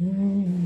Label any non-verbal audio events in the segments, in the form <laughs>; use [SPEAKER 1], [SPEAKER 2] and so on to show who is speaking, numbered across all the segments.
[SPEAKER 1] If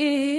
[SPEAKER 1] If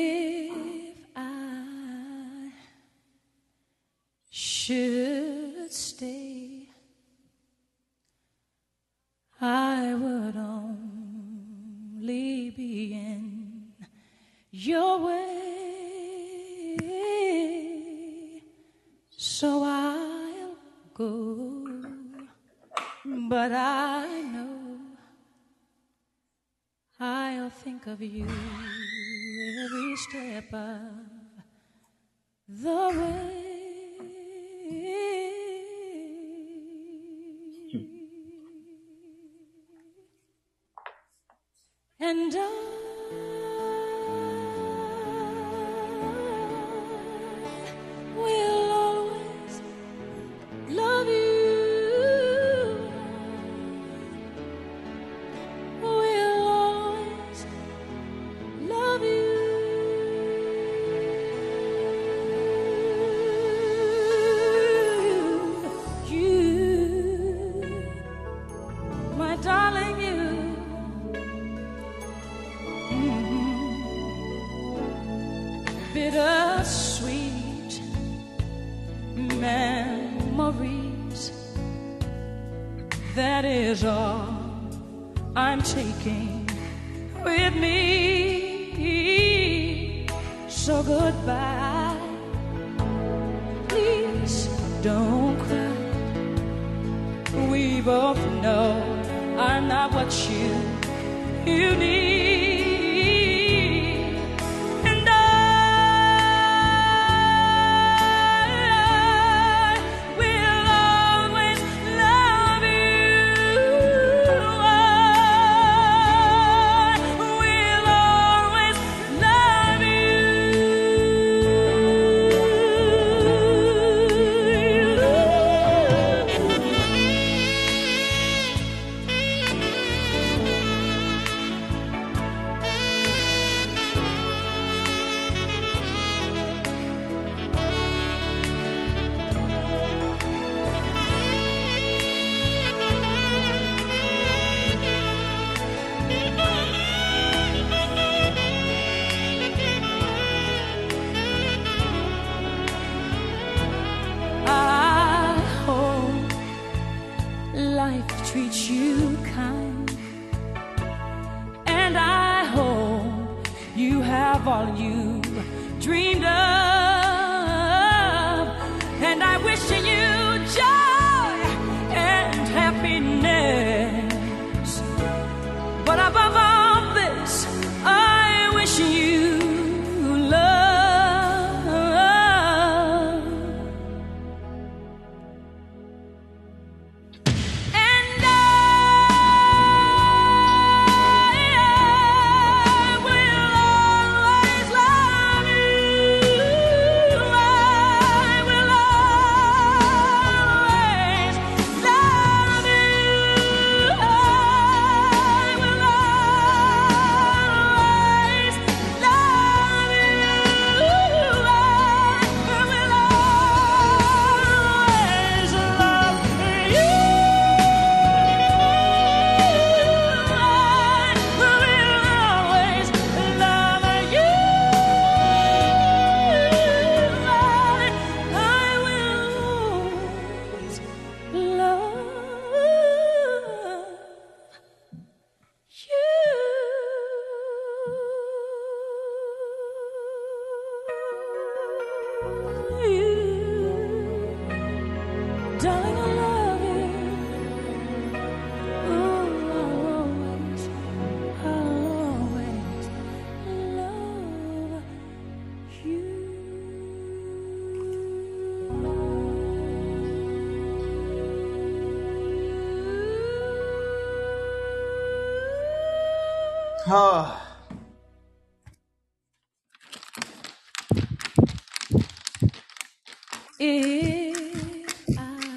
[SPEAKER 1] If I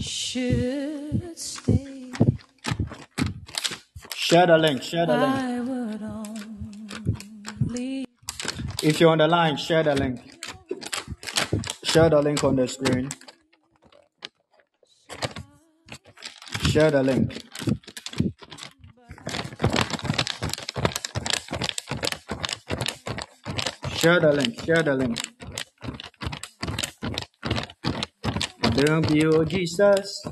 [SPEAKER 1] should stay,
[SPEAKER 2] Share the link. Share the link.
[SPEAKER 1] I would only
[SPEAKER 2] If you're on the line, share the link. Share the link on the screen. Share the link. Share the link. Share the link. Don't be oh Jesus.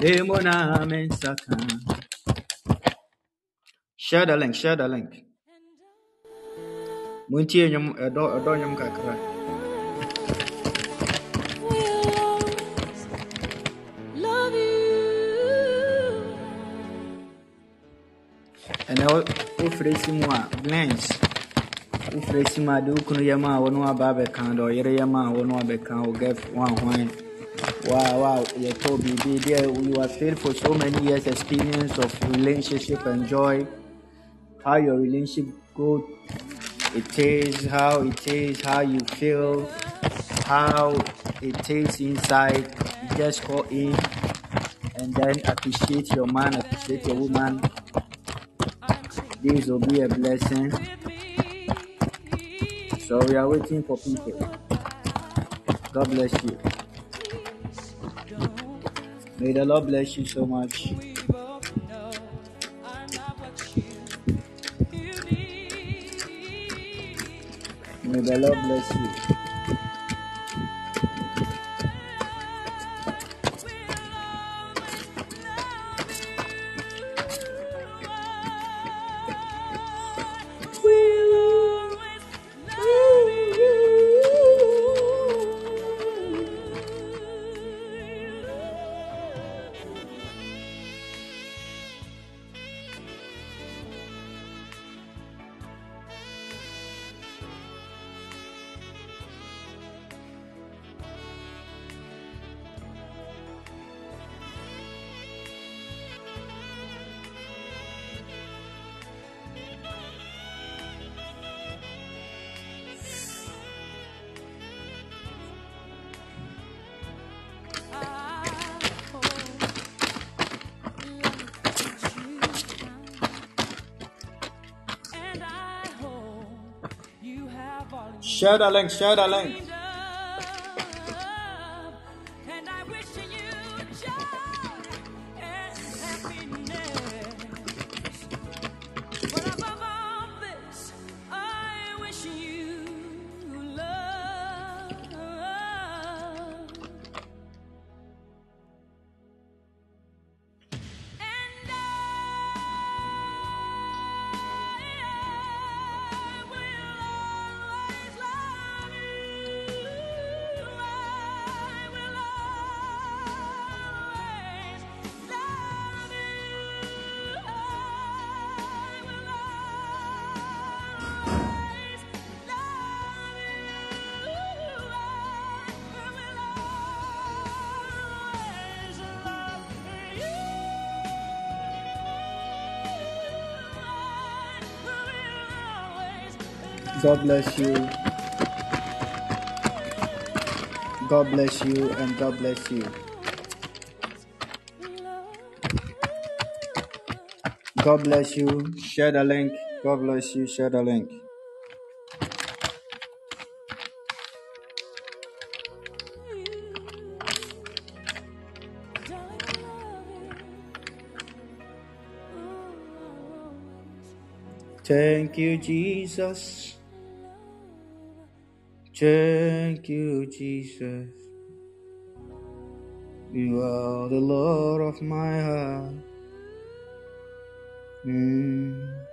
[SPEAKER 2] Demona amen satan. Share the link. Share the link. Muntie nyom eh, edo edo nyom kakra. ɛnɛ wofiri si mu a blends wofiri si mu a de wo kunu yam a wo ne waba abɛka de ɔyere yam a wo ne wabɛka wo gɛf woahwan wa wa yɛtɔ deɛ you are failed for so many years experience of relationship and joy. How your relationship go? It is how it is how you feel how it is inside. You just call in and then appreciate your man appreciate your woman. This will be a blessing So we are waiting for people. God bless you. May the Lord bless you so much. May the Lord bless you. Share the link, share the link. God bless you. God bless you and God bless you. God bless you. Share the link. God bless you. Share the link. Thank you, Jesus. Thank you, Jesus. You are the Lord of my heart. Mm.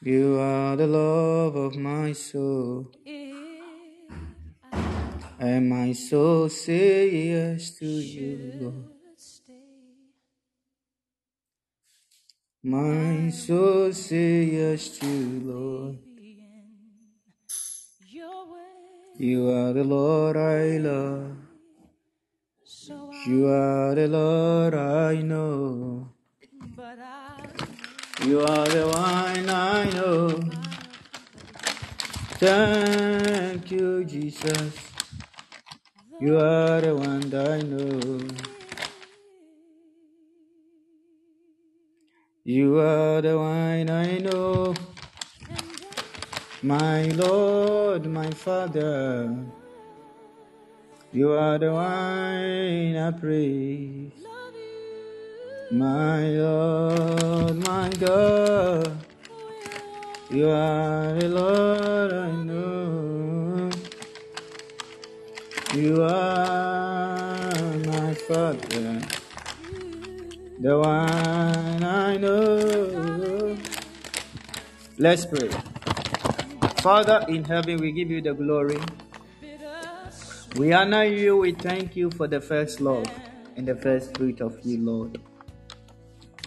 [SPEAKER 2] You are the love of my soul, and my soul say yes to you, Lord. My soul say yes to Lord. You are the Lord I love. You are the Lord I know. You are the one I know. Thank you, Jesus. You are the one I know. You are the wine I know, my Lord, my Father. You are the wine I praise, my Lord, my God. You are the Lord I know. You are my Father the one I know. Let's pray. Father in heaven, we give you the glory. We honor you. We thank you for the first love and the first fruit of you, Lord.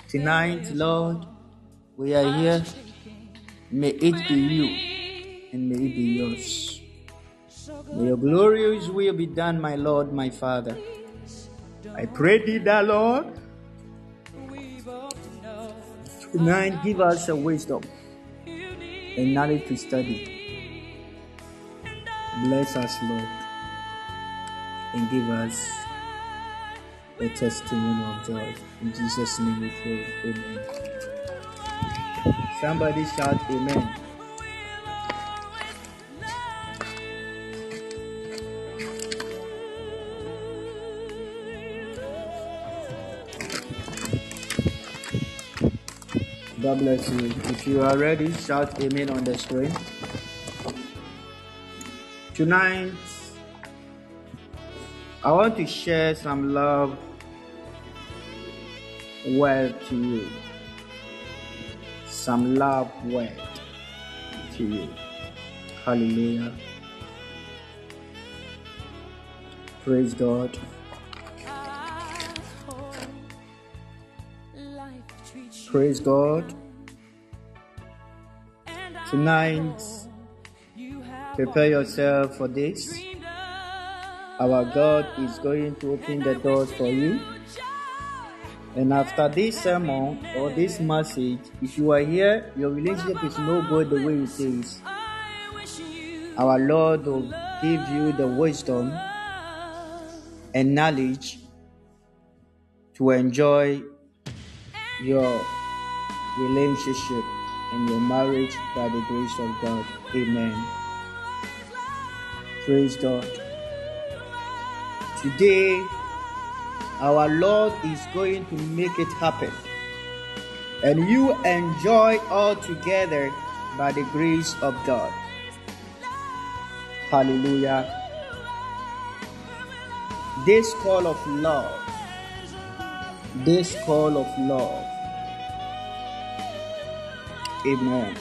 [SPEAKER 2] Tonight, Lord, we are here. May it be you and may it be yours. May your glorious will be done, my Lord, my Father. I pray thee that, Lord, tonight give us a wisdom and knowledge to study. Bless us, Lord, and give us a testimony of joy. In Jesus' name we pray. Amen. Somebody shout Amen. God bless you. If you are ready, shout Amen on the screen. Tonight, I want to share some love word to you. Some love word to you. Hallelujah. Praise God. Praise God. Tonight, prepare yourself for this. Our God is going to open the doors for you. And after this sermon or this message, if you are here, your relationship is no good the way it is. Our Lord will give you the wisdom and knowledge to enjoy your relationship and your marriage by the grace of God. Amen. Praise God. Today, our Lord is going to make it happen. And you enjoy all together by the grace of God. Hallelujah. This call of love, this call of love. Amen.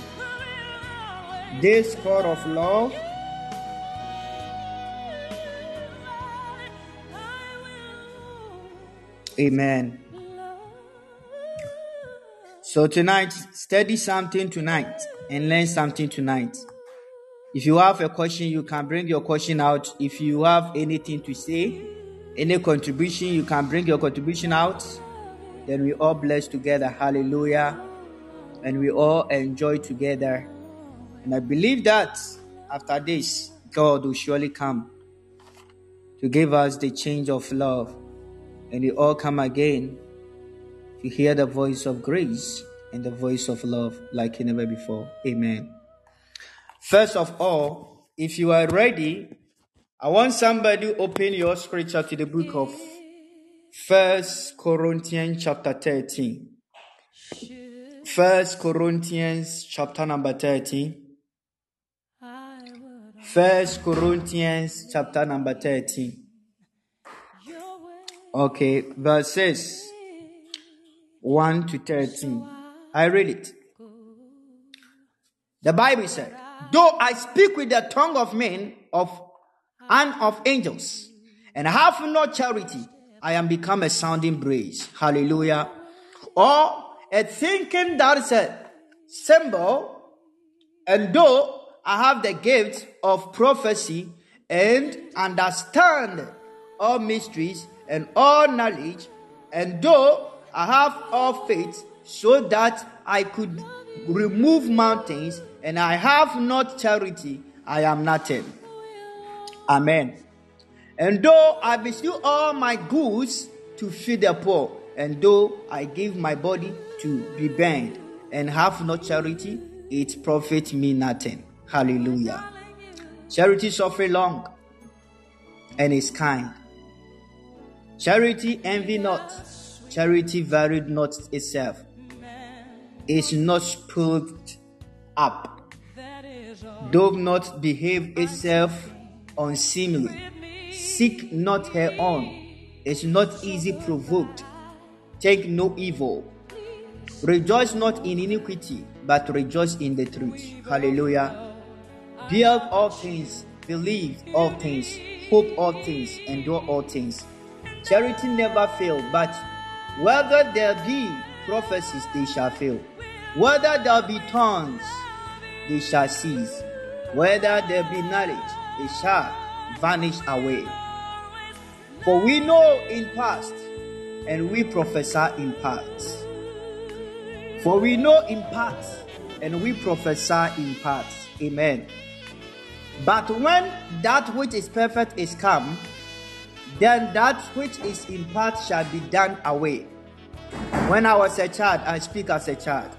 [SPEAKER 2] This call of love Amen. So tonight, study something tonight and learn something tonight. If you have a question, you can bring your question out. If you have anything to say, any contribution, you can bring your contribution out. Then we all bless together. Hallelujah. And we all enjoy together. And I believe that after this, God will surely come to give us the change of love and we all come again to hear the voice of grace and the voice of love like never before. Amen. First of all, if you are ready, I want somebody to open your scripture to the book of First Corinthians chapter 13. First Corinthians chapter number 13. First Corinthians chapter number 13. Okay, verses 1 to 13. I read it. The Bible said, Though I speak with the tongue of men of and of angels, and have not charity, I am become a sounding brass. Hallelujah. Or a thinking that is a cymbal, and though I have the gift of prophecy and understand all mysteries and all knowledge, and though I have all faith, so that I could remove mountains, and I have not charity, I am nothing. Amen. And though I bestow all my goods to feed the poor, and though I give my body to be burned, and have not charity, it profit me nothing. Hallelujah. Charity suffer long and is kind. Charity envy not. Charity varied not itself. Is not puffed up. Doth not behave itself unseemly. Seek not her own. Is not easy provoked. take no evil. Rejoice not in iniquity, but rejoice in the truth. Hallelujah. Bear all things, believe all things, hope all things, endure all things. Charity never fail, but whether there be prophecies, they shall fail. Whether there be tongues, they shall cease. Whether there be knowledge, they shall vanish away. For we know in past, and we prophesy in parts. For we know in parts, and we prophesy in parts. Amen. But when that which is perfect is come, then that which is in part shall be done away. When I was a child, I speak as a child.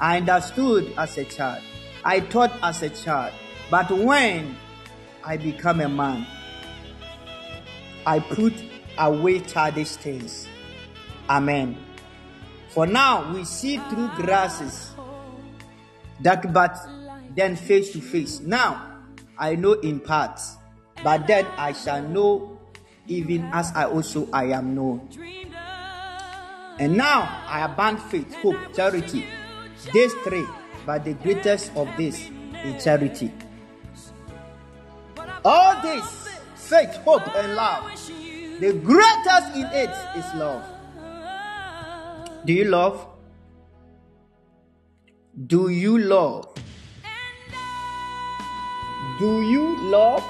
[SPEAKER 2] I understood as a child. I thought as a child. But when I become a man, I put away childish things. Amen. For now we see through grasses, dark but then face to face. Now I know in parts, but then I shall know even as I also I am known. And now I abandon faith, hope, charity. These three, but the greatest of this is charity. All this, faith, hope, and love. The greatest in it is love. Do you love? Do you love? Do you love?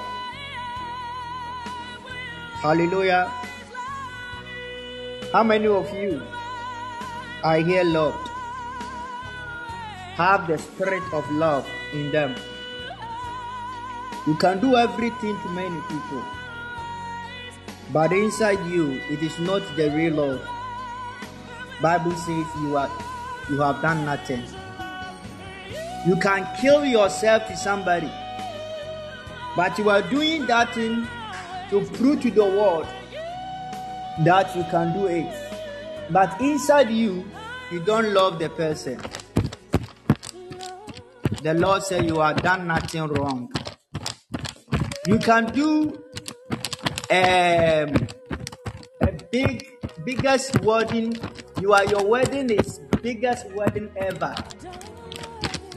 [SPEAKER 2] Hallelujah. How many of you are here loved? Have the spirit of love in them. You can do everything to many people, but inside you, it is not the real love. Bible says you are you have done nothing. You can kill yourself to somebody, but you are doing that thing to prove to the world that you can do it. But inside you, you don't love the person. The Lord said you have done nothing wrong. You can do um, a big, biggest wedding. You are your wedding is biggest wedding ever,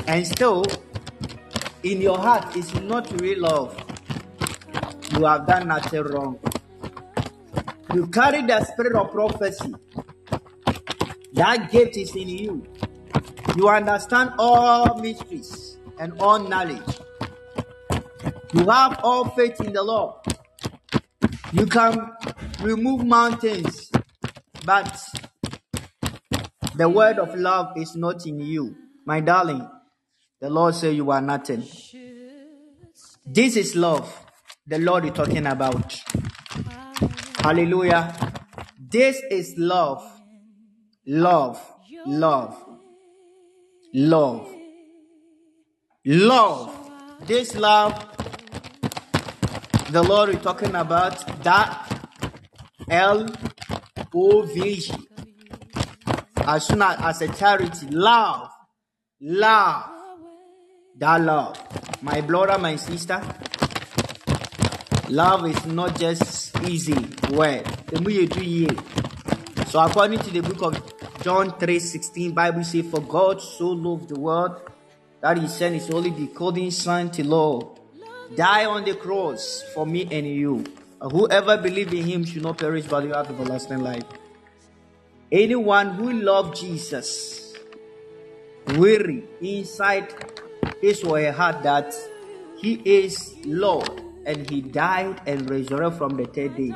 [SPEAKER 2] and still, in your heart, is not real love. You have done nothing wrong. You carry the spirit of prophecy. That gift is in you. You understand all mysteries and all knowledge. You have all faith in the Lord. You can remove mountains, but the word of love is not in you. My darling, the Lord said you are nothing. This is love the Lord is talking about. Hallelujah. This is love. Love. Love. Love. Love. This love the Lord is talking about that L G. As soon as, as a charity, love, love, that love. My brother, my sister, love is not just easy word. So according to the book of John 3:16, Bible says, For God so loved the world that he sent his only begotten son to love, die on the cross for me and you. Whoever believes in him should not perish but have everlasting life. Anyone who loves Jesus, weary inside his or her heart that he is Lord and he died and resurrected from the third day,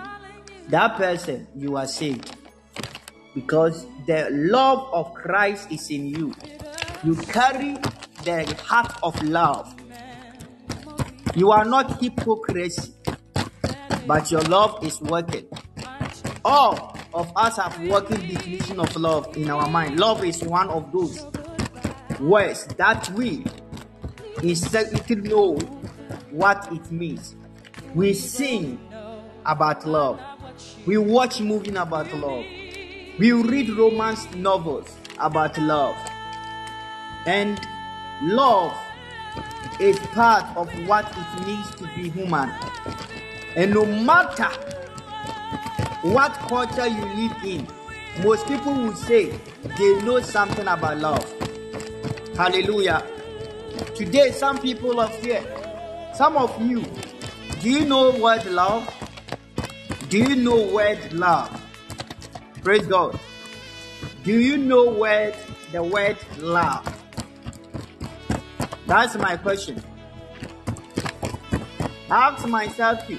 [SPEAKER 2] that person you are saved because the love of Christ is in you. You carry the heart of love. You are not hypocrisy, but your love is working. All of us have working definition of love in our mind. Love is one of those words that we instinctively know what it means. We sing about love. We watch movies about love. We read romance novels about love. And love is part of what it means to be human. And no matter what culture you live in, Most people will say they know something about love. Hallelujah. Today, some people are here. Some of you, do you know word love? Do you know word love? Praise God. Do you know word the word love? That's my question. Ask myself.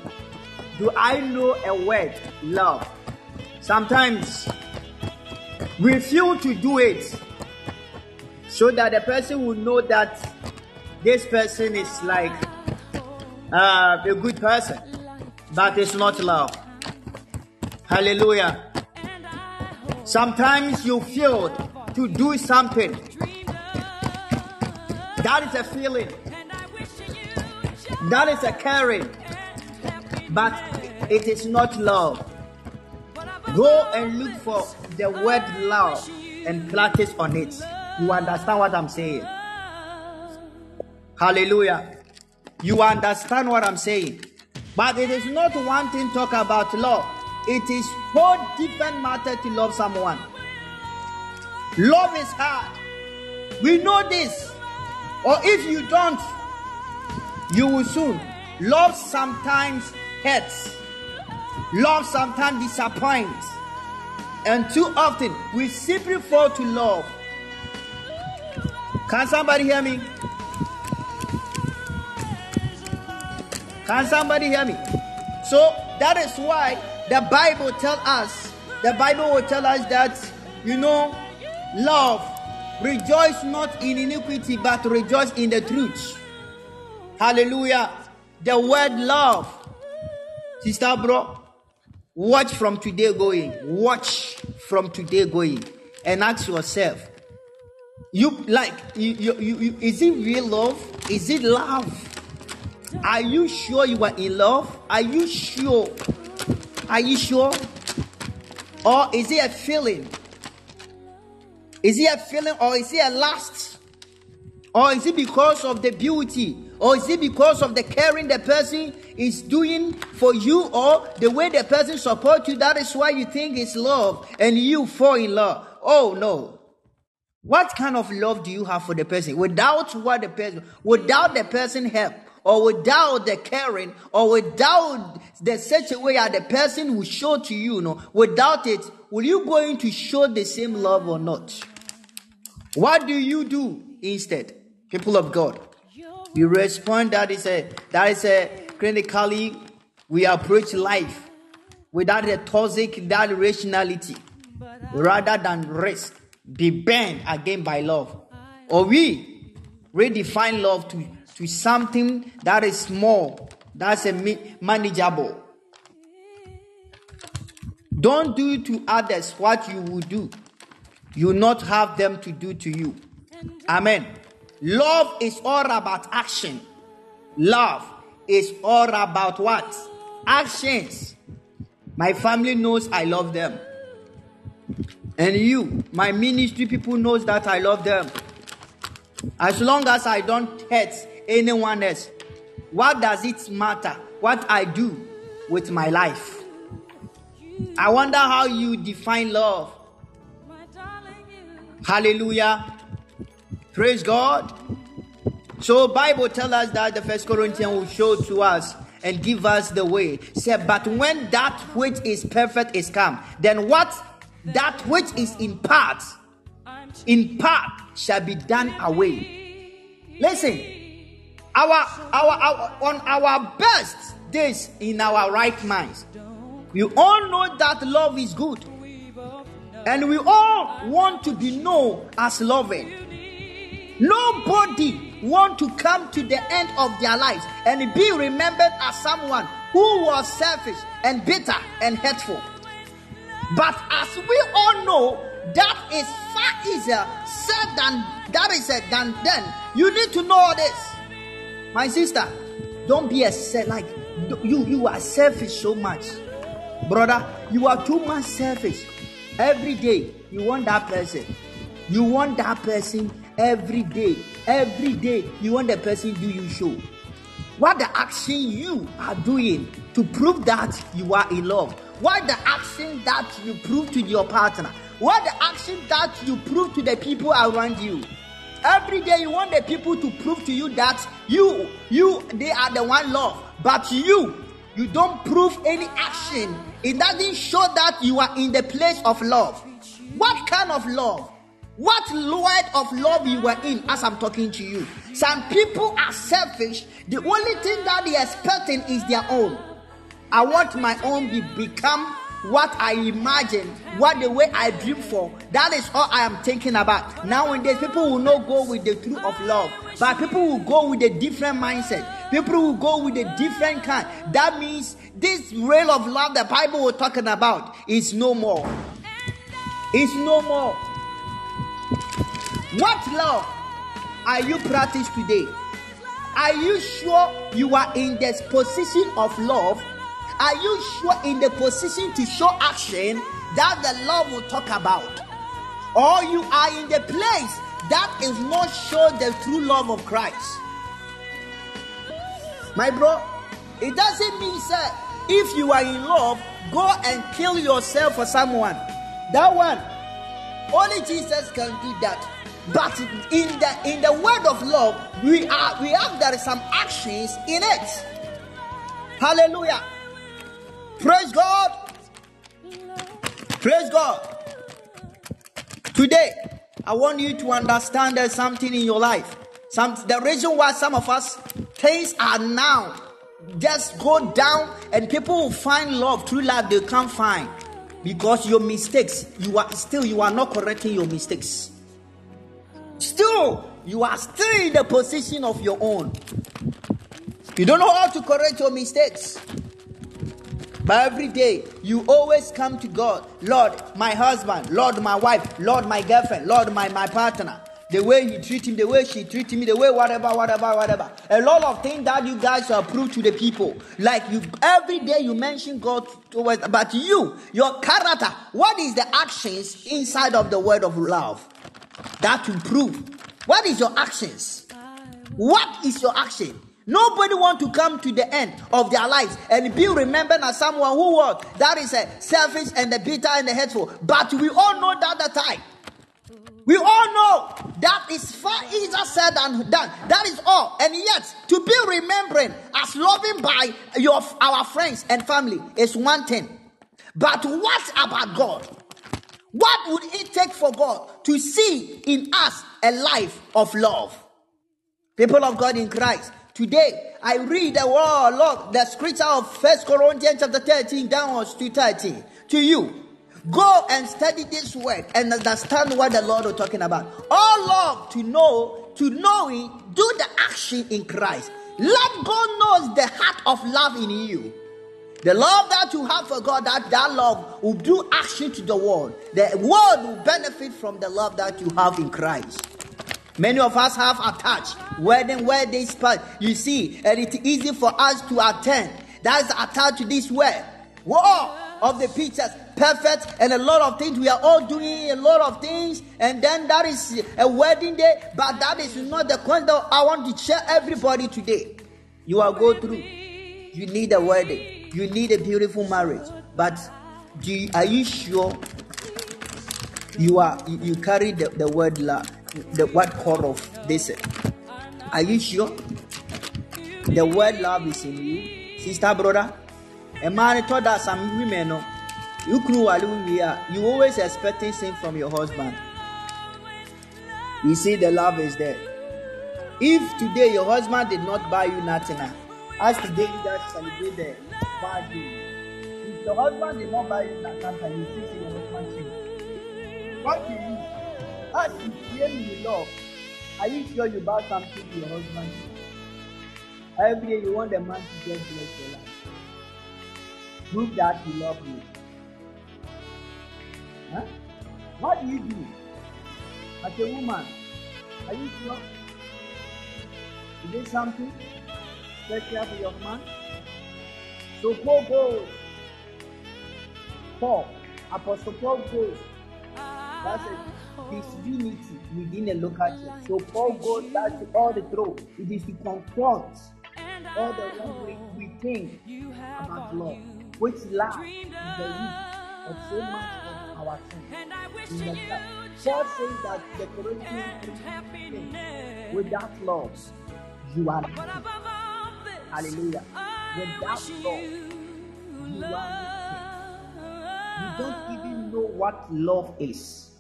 [SPEAKER 2] Do I know a word love? Sometimes we feel to do it so that the person will know that this person is like uh, a good person, but it's not love. Hallelujah. Sometimes you feel to do something. That is a feeling. That is a caring. But it is not love. Go and look for the word love and practice on it. You understand what I'm saying? Hallelujah. You understand what I'm saying? But it is not one thing to talk about love. It is whole different matter to love someone. Love is hard. We know this. Or if you don't, you will soon. Love sometimes hurts. Love sometimes disappoints. And too often we simply fall to love. Can somebody hear me? Can somebody hear me? So that is why the Bible tell us, the Bible will tell us that, you know, love, rejoice not in iniquity, but rejoice in the truth. Hallelujah. The word love. Sister, bro, watch from today going. Watch from today going. And ask yourself, you like, you, you, you, is it real love? Is it love? Are you sure you are in love? Are you sure? Are you sure? Or is it a feeling? Is it a feeling or is it a lust? Or is it because of the beauty? Or is it because of the caring the person is doing for you or the way the person supports you? That is why you think it's love and you fall in love. Oh no. What kind of love do you have for the person? Without what the person, without the person help, or without the caring or without the such a way that the person will show to you, you know, without it, will you going to show the same love or not? What do you do instead, people of God? You respond that is a that is a clinically we approach life without a toxic that rationality rather than risk be bent again by love or we redefine love to to something that is small, that's a manageable. Don't do to others what you would do. You not have them to do to you. Amen. Love is all about action. Love is all about what? Actions. My family knows I love them. And you, my ministry people knows that I love them. As long as I don't hurt anyone else. What does it matter what I do with my life? I wonder how you define love. Hallelujah. Praise God. So Bible tell us that the first Corinthians will show to us and give us the way. Say, but when that which is perfect is come, then what that which is in part, in part shall be done away. Listen, our, our, our on our best days in our right minds we all know that love is good and we all want to be known as loving nobody want to come to the end of their lives and be remembered as someone who was selfish and bitter and hateful. but as we all know that is far easier said than that is said than then you need to know this my sister, don't be a set like you you are selfish so much. Brother, you are too much selfish. Every day you want that person. You want that person every day. Every day you want the person do you show. What the action you are doing to prove that you are in love? What the action that you prove to your partner? What the action that you prove to the people around you? Every day you want the people to prove to you that you, you, they are the one love. But you, you don't prove any action. It doesn't show that you are in the place of love. What kind of love? What word of love you were in as I'm talking to you? Some people are selfish. The only thing that they expecting is their own. I want my own be become what I imagine, what the way I dream for. That is all I am thinking about. Nowadays, people will not go with the truth of love, but people will go with a different mindset. People will go with a different kind. That means this real of love the Bible was talking about is no more. It's no more. What love are you practice today? Are you sure you are in this position of love are you sure in the position to show action that the love will talk about? Or you are in the place that is not show the true love of Christ? My bro, it doesn't mean, sir, if you are in love, go and kill yourself for someone. That one, only Jesus can do that. But in the in the word of love, we are we have there some actions in it. Hallelujah. Praise God. Praise God. Today, I want you to understand there's something in your life. Some the reason why some of us things are now just go down and people will find love through love they can't find because your mistakes you are still you are not correcting your mistakes. Still you are still in the position of your own. You don't know how to correct your mistakes. But every day, you always come to God, Lord, my husband, Lord, my wife, Lord, my girlfriend, Lord, my, my partner. The way he treat him, the way she treat me, the way whatever, whatever, whatever. A lot of things that you guys prove to the people. Like you, every day you mention God towards, but you, your character, what is the actions inside of the word of love that will prove? What is your actions? What is your action? Nobody want to come to the end of their lives and be remembered as someone who was that is a selfish and the bitter and the hateful. But we all know that the time. We all know that is far easier said than done. That is all. And yet, to be remembered as loving by your our friends and family is one thing. But what about God? What would it take for God to see in us a life of love? People of God in Christ, Today, I read the word, Lord, the scripture of First Corinthians chapter 13 downwards to 13 to you. Go and study this word and understand what the Lord is talking about. All love to know, to know it, do the action in Christ. Let God knows the heart of love in you. The love that you have for God, that, that love will do action to the world. The world will benefit from the love that you have in Christ. Many of us have attached wedding where they part. You see, and it's easy for us to attend. That's attached to this word. Whoa! Of the pictures, perfect, and a lot of things. We are all doing a lot of things, and then that is a wedding day, but that is not the that I want to share everybody today. You are go through. You need a wedding. You need a beautiful marriage. But you, are you sure you are you, you carry the, the word love? the word core of this. Are you sure? The word love is in you, sister, brother. A man told us some women, no, you crew you always expecting things from your husband. You see, the love is there. If today your husband did not buy you nothing, as today you just celebrate the birthday. If your husband did not buy you nothing, you see your husband. What do you as you claim you love, are you sure you buy something to your husband? Every day you want the man to get blessed your life. Prove that you love him. Huh? What do you do as a woman? Are you sure? Is it something special for your man? So Paul goes. Paul, Apostle Paul goes. That's it his unity within a local church. So Paul goes back to all the throw. It is to confront all the wrong we think about love, which love is the root of so much our sins.
[SPEAKER 1] And I wish you
[SPEAKER 2] says that the Corinthians
[SPEAKER 1] happiness.
[SPEAKER 2] without love, you are
[SPEAKER 1] But
[SPEAKER 2] nothing.
[SPEAKER 1] above all this,
[SPEAKER 2] Hallelujah. Without
[SPEAKER 1] wish
[SPEAKER 2] love,
[SPEAKER 1] you
[SPEAKER 2] you are. You don't even know what love is.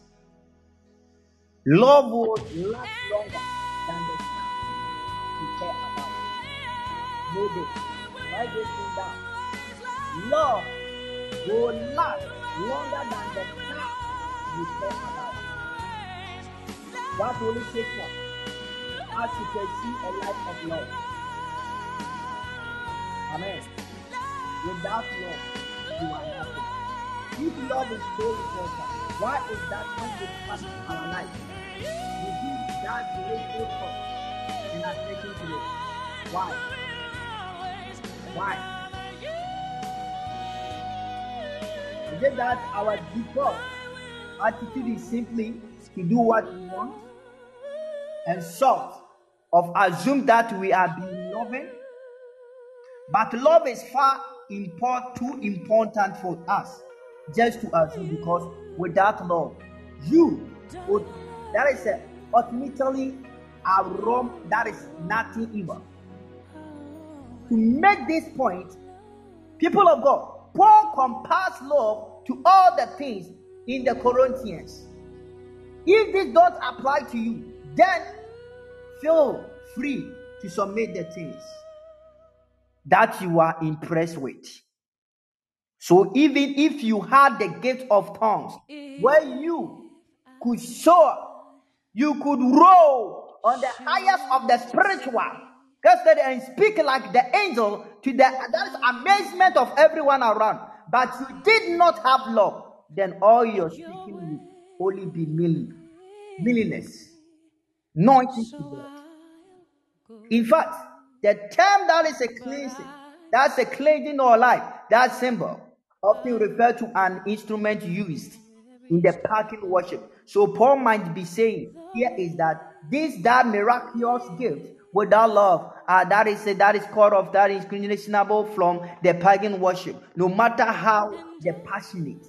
[SPEAKER 2] Love would last longer than the time you care about. Know this. Write this thing down. Love will last longer than the time you care about. What will it take now? As you pursue a life of love. Amen. Without love, you are nothing. If love is so important, why is that not the part of our life? We give that great effort and attention to it. Why? Why? It that our default attitude is simply to do what we want and sort of assume that we are being loving? But love is far import, too important for us just to assume because without love, you would that is a, ultimately a wrong, that is nothing evil. To make this point, people of God, Paul compares love to all the things in the Corinthians. If this don't apply to you, then feel free to submit the things that you are impressed with. So even if you had the gift of tongues, where you could soar, you could roll on the highest of the spiritual, yesterday and speak like the angel to the that is amazement of everyone around. But you did not have love, then all your speaking will only be meaning, meaningless, God. In fact, the term that is a cleansing, that's a cleansing or life, that cymbal often referred to an instrument used in the pagan worship. So Paul might be saying here is that this that miraculous gift without love, uh, that is that is called of that is questionable from the pagan worship. No matter how the passionate,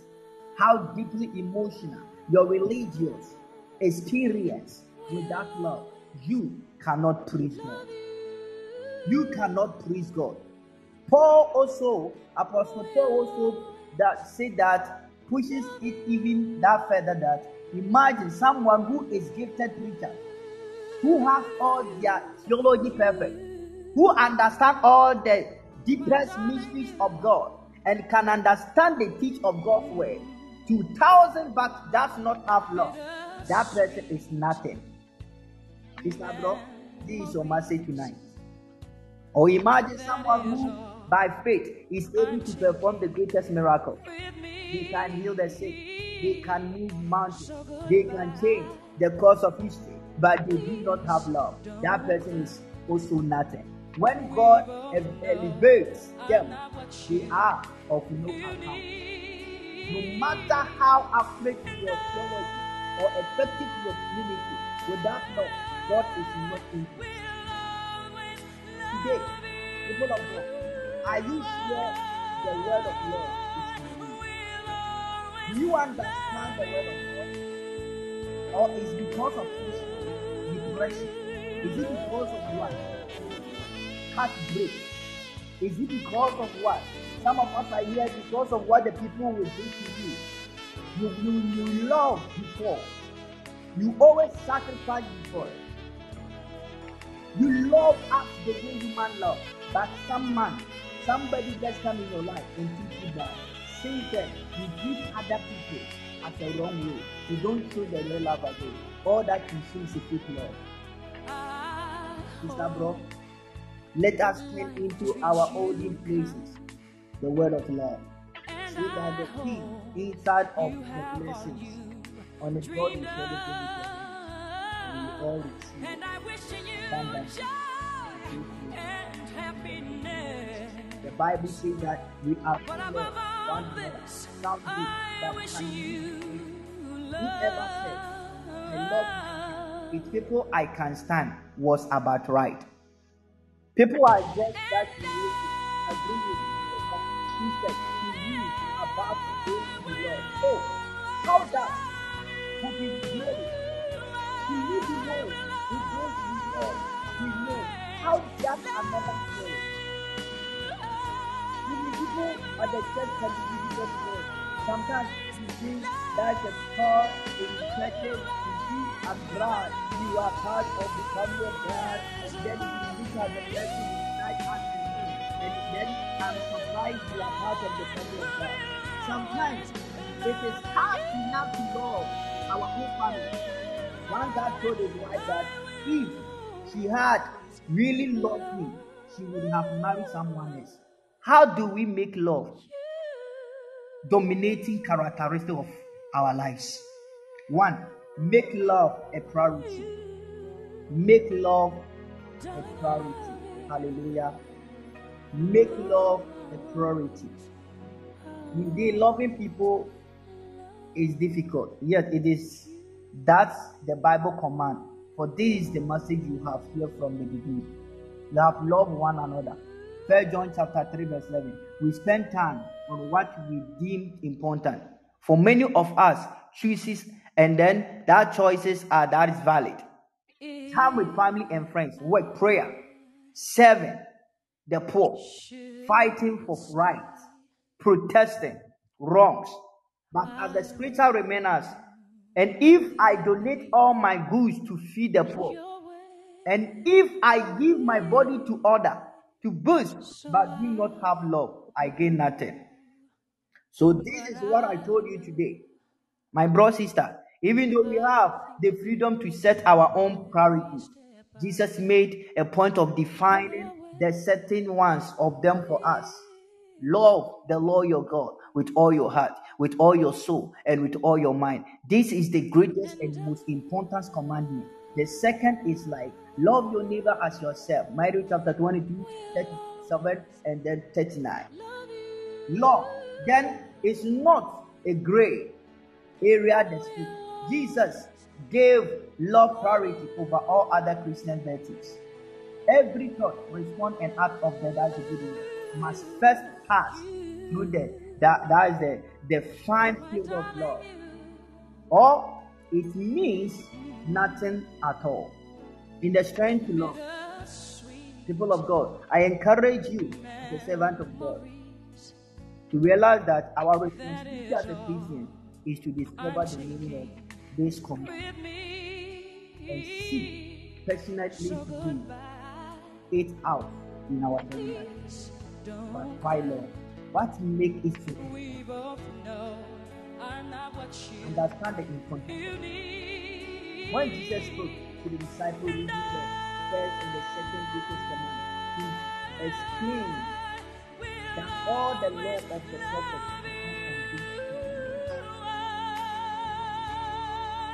[SPEAKER 2] how deeply emotional your religious experience without love, you cannot praise God. You cannot praise God. Paul also, Apostle Paul also that said that pushes it even that further that imagine someone who is gifted preacher, who have all their theology perfect, who understand all the deepest mysteries of God and can understand the teach of God's word to thousand but does not have love. That person is nothing. Is that bro? This is your message tonight. Or imagine someone who, by faith, is able to perform the greatest miracle. They can heal the sick, they can move mountains, they can change the course of history, but they do not have love. That person is also nothing. When God elevates them, they are of no account. No matter how accurate your theology or effective your ministry, without love, God is not interested. Today, people of God, are you sure the word of Lord is in you? Do you understand the word of God? Or is because of this depression? Is it because of what? Heartbreak. Is it because of what? Some of us are here because of what the people will do to you. You, you, you love before. You always sacrifice before. You love us the way human love. But some man, somebody just come in your life and teach you that. Then, you give other people as a wrong way. You don't show the real love again. All that you see is a fake love. Sister bro, let us turn into our olden places the word of love. So that the key inside of the blessings on the God is ready to and we all receive
[SPEAKER 1] And I wish you joy and happiness.
[SPEAKER 2] The Bible says that we are
[SPEAKER 1] But above all this, I wish you
[SPEAKER 2] you Whoever said, I love you, it's people I can stand was about right. People are just that agree with you, but he said to you about those you love. Oh, How that for his glory. We need to know the grace we know. We know how that another glory. Individual at the church can be difficult to. Sometimes you see there's a call in churches, a bride, you are part of the family of God, and then you look at the person inside and then I'm surprised you are part of the family of God. Sometimes it is hard enough to love our own family. One guy told his wife that if she had really loved me, she would have married someone else. How do we make love dominating characteristic of our lives? One, make love a priority. Make love a priority. Hallelujah. Make love a priority. Indeed, loving people is difficult, yet it is that's the Bible command. For this is the message you have here from the beginning. You have loved one another. First John chapter 3, verse 11. We spend time on what we deem important. For many of us, choices and then that choices are that is valid. Time with family and friends, work, prayer, serving the poor, fighting for rights, protesting wrongs. But as the scripture remains, and if I donate all my goods to feed the poor, and if I give my body to order to boast, but do not have love, I gain nothing. So this is what I told you today, my bro sister. Even though we have the freedom to set our own priorities, Jesus made a point of defining the certain ones of them for us. Love the Lord your God with all your heart, with all your soul, and with all your mind. This is the greatest and most important commandment. The second is like love your neighbor as yourself. Matthew chapter 22, 37, and then 39. Love then is not a gray area dispute. Jesus gave love priority over all other Christian virtues. Every thought, response, and act of the good one, must first pass through the that, that is the, the fine field of love. Or it means nothing at all. In the strength to love, people of God, I encourage you, the servant of God, to realize that our responsibility as a Christian is to discover the meaning of this command and see passionately to do it out in our daily lives. But why, Lord? What make it so? Understand the importance. When Jesus spoke to the disciples in the first and the second greatest command, he explained that all the law of the prophets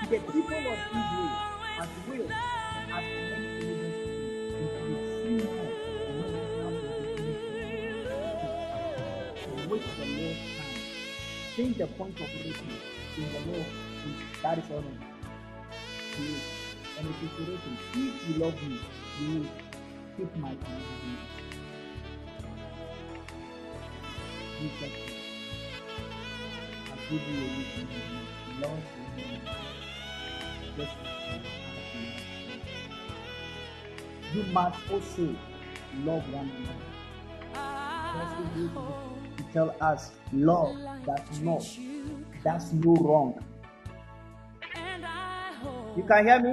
[SPEAKER 2] the people of Israel as well as many comes to the Lord stands. Change the point of reference in the law is that is all to you. And written, if you love me, you will keep my commandments. Jesus, I give you a week love you. Just you must also love one another. That's to, tell us love does not, that's no wrong. You can hear me?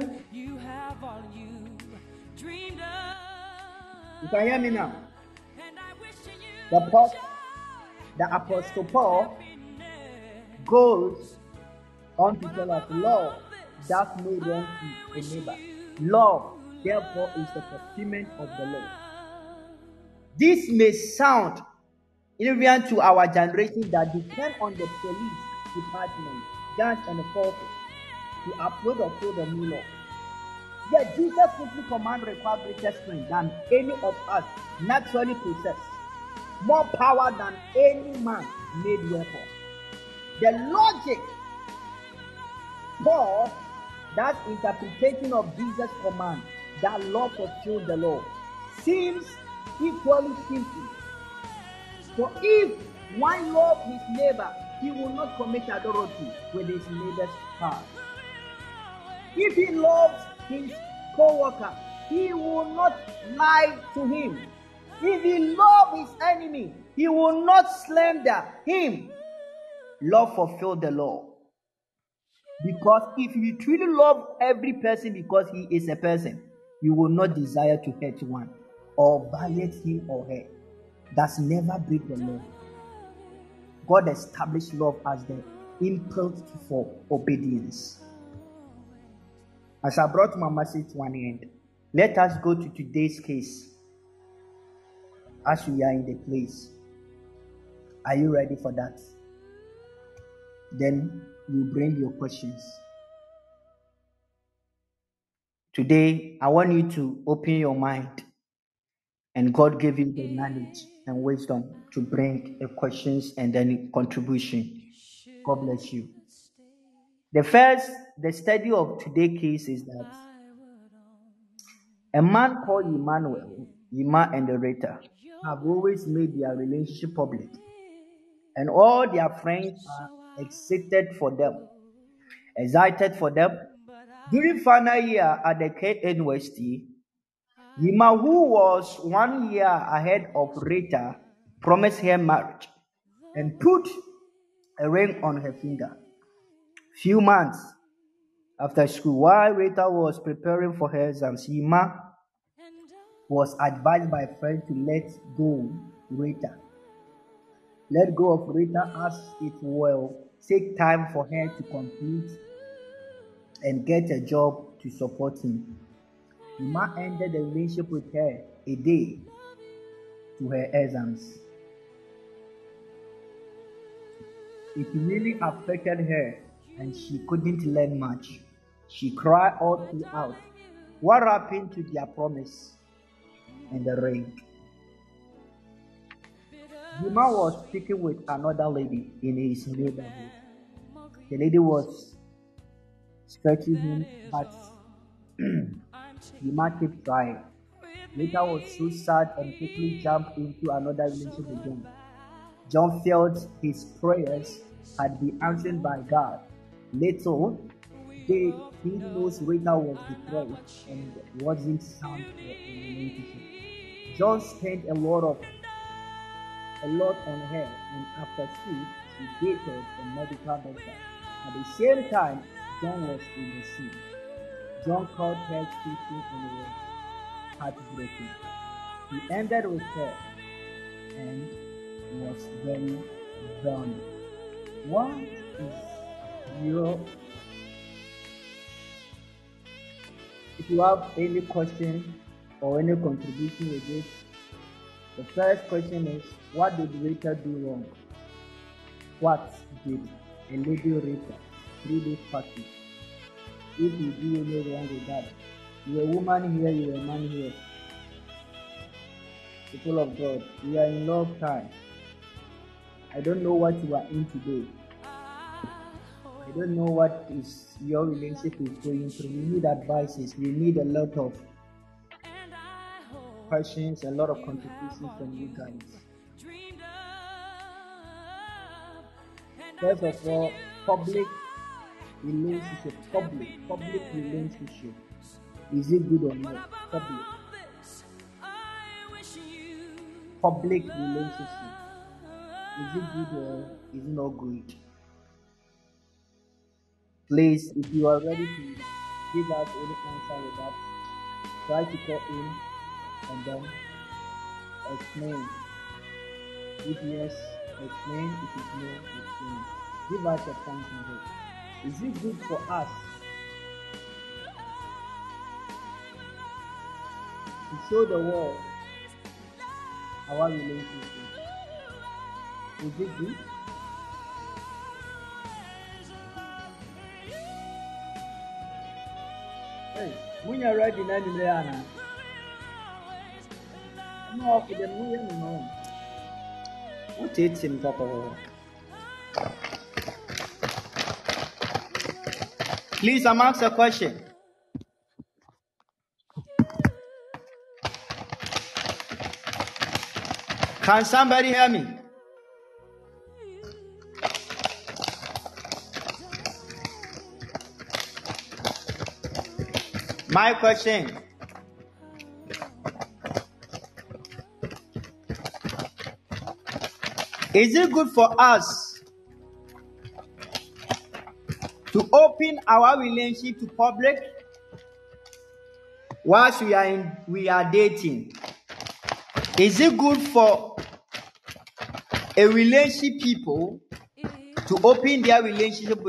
[SPEAKER 1] You
[SPEAKER 2] can hear me now. The the Apostle Paul goes on to tell us love does no wrong to a neighbor. Love, therefore, is the fulfillment of the law. This may sound irrelevant to our generation that depend on the police department, guns, and the forces to upload or uphold the new law. Yet Jesus simply command require greater strength than any of us naturally possess, more power than any man made weapon. The logic for that interpretation of Jesus' command that law fulfilled the law seems equally simple. For if one love his neighbor he will not commit adultery with his neighbor's child. If he loves his co-worker, he will not lie to him. If he loves his enemy, he will not slander him. Love fulfill the law. Because if you truly love every person because he is a person, you will not desire to hurt one or violate him or her. That's never break the law. God established love as the impulse for obedience. As I brought my message to an end, let us go to today's case as we are in the place. Are you ready for that? Then you bring your questions. Today, I want you to open your mind, and God gave you the knowledge and wisdom to bring the questions and then contribution. God bless you. The first, the study of today's case is that a man called Emmanuel, Yima and the Rita, have always made their relationship public, and all their friends are excited for them, excited for them. During final year at the K University, Yima, who was one year ahead of Rita, promised her marriage and put a ring on her finger. Few months after school, while Rita was preparing for her exams, Yima was advised by a friend to let go Rita. Let go of Rita as it will take time for her to complete and get a job to support him. Yuma ended the relationship with her a day to her exams. It really affected her and she couldn't learn much. She cried all throughout. What happened to their promise and the ring? Yuma was speaking with another lady in his neighborhood. The lady was stretching him, but <clears throat> Yuma kept trying. Later was so sad and quickly jumped into another relationship again. John felt his prayers had been answered by God. Little did he knows Rita was depressed and wasn't sound for a relationship. John spent a lot of a lot on her, and after she, she dated a medical doctor. At the same time, John was in the sea. John called her speaking and was heartbreaking. He ended with her and was very done. What is your if you have any question or any contribution with this, the first question is what did Rita do wrong? What did a lady Rita through this party? If you do any wrong with that, you're a woman here, you're a man here. People of God, we are in love time. I don't know what you are in today. I don't know what is your relationship is going through. We need advices. We need a lot of questions, a lot of contributions from you guys. First of all, public relationship. Public, public relationship. Is it good or not? Public. Public relationship. Is it good or is it not good? Please, if you are ready to give us any answer with that, try to call in and then explain. If yes, explain. If it's no, explain. Give us a on it. Is it good for us to show the world our relationship? Is it good? Hey, when you're ready, now you're what him papa? Please, I'm asking a question. Can somebody hear me? My question. Is it good for us to open our relationship to public whilst we are in, we are dating? Is it good for a relationship people to open their relationship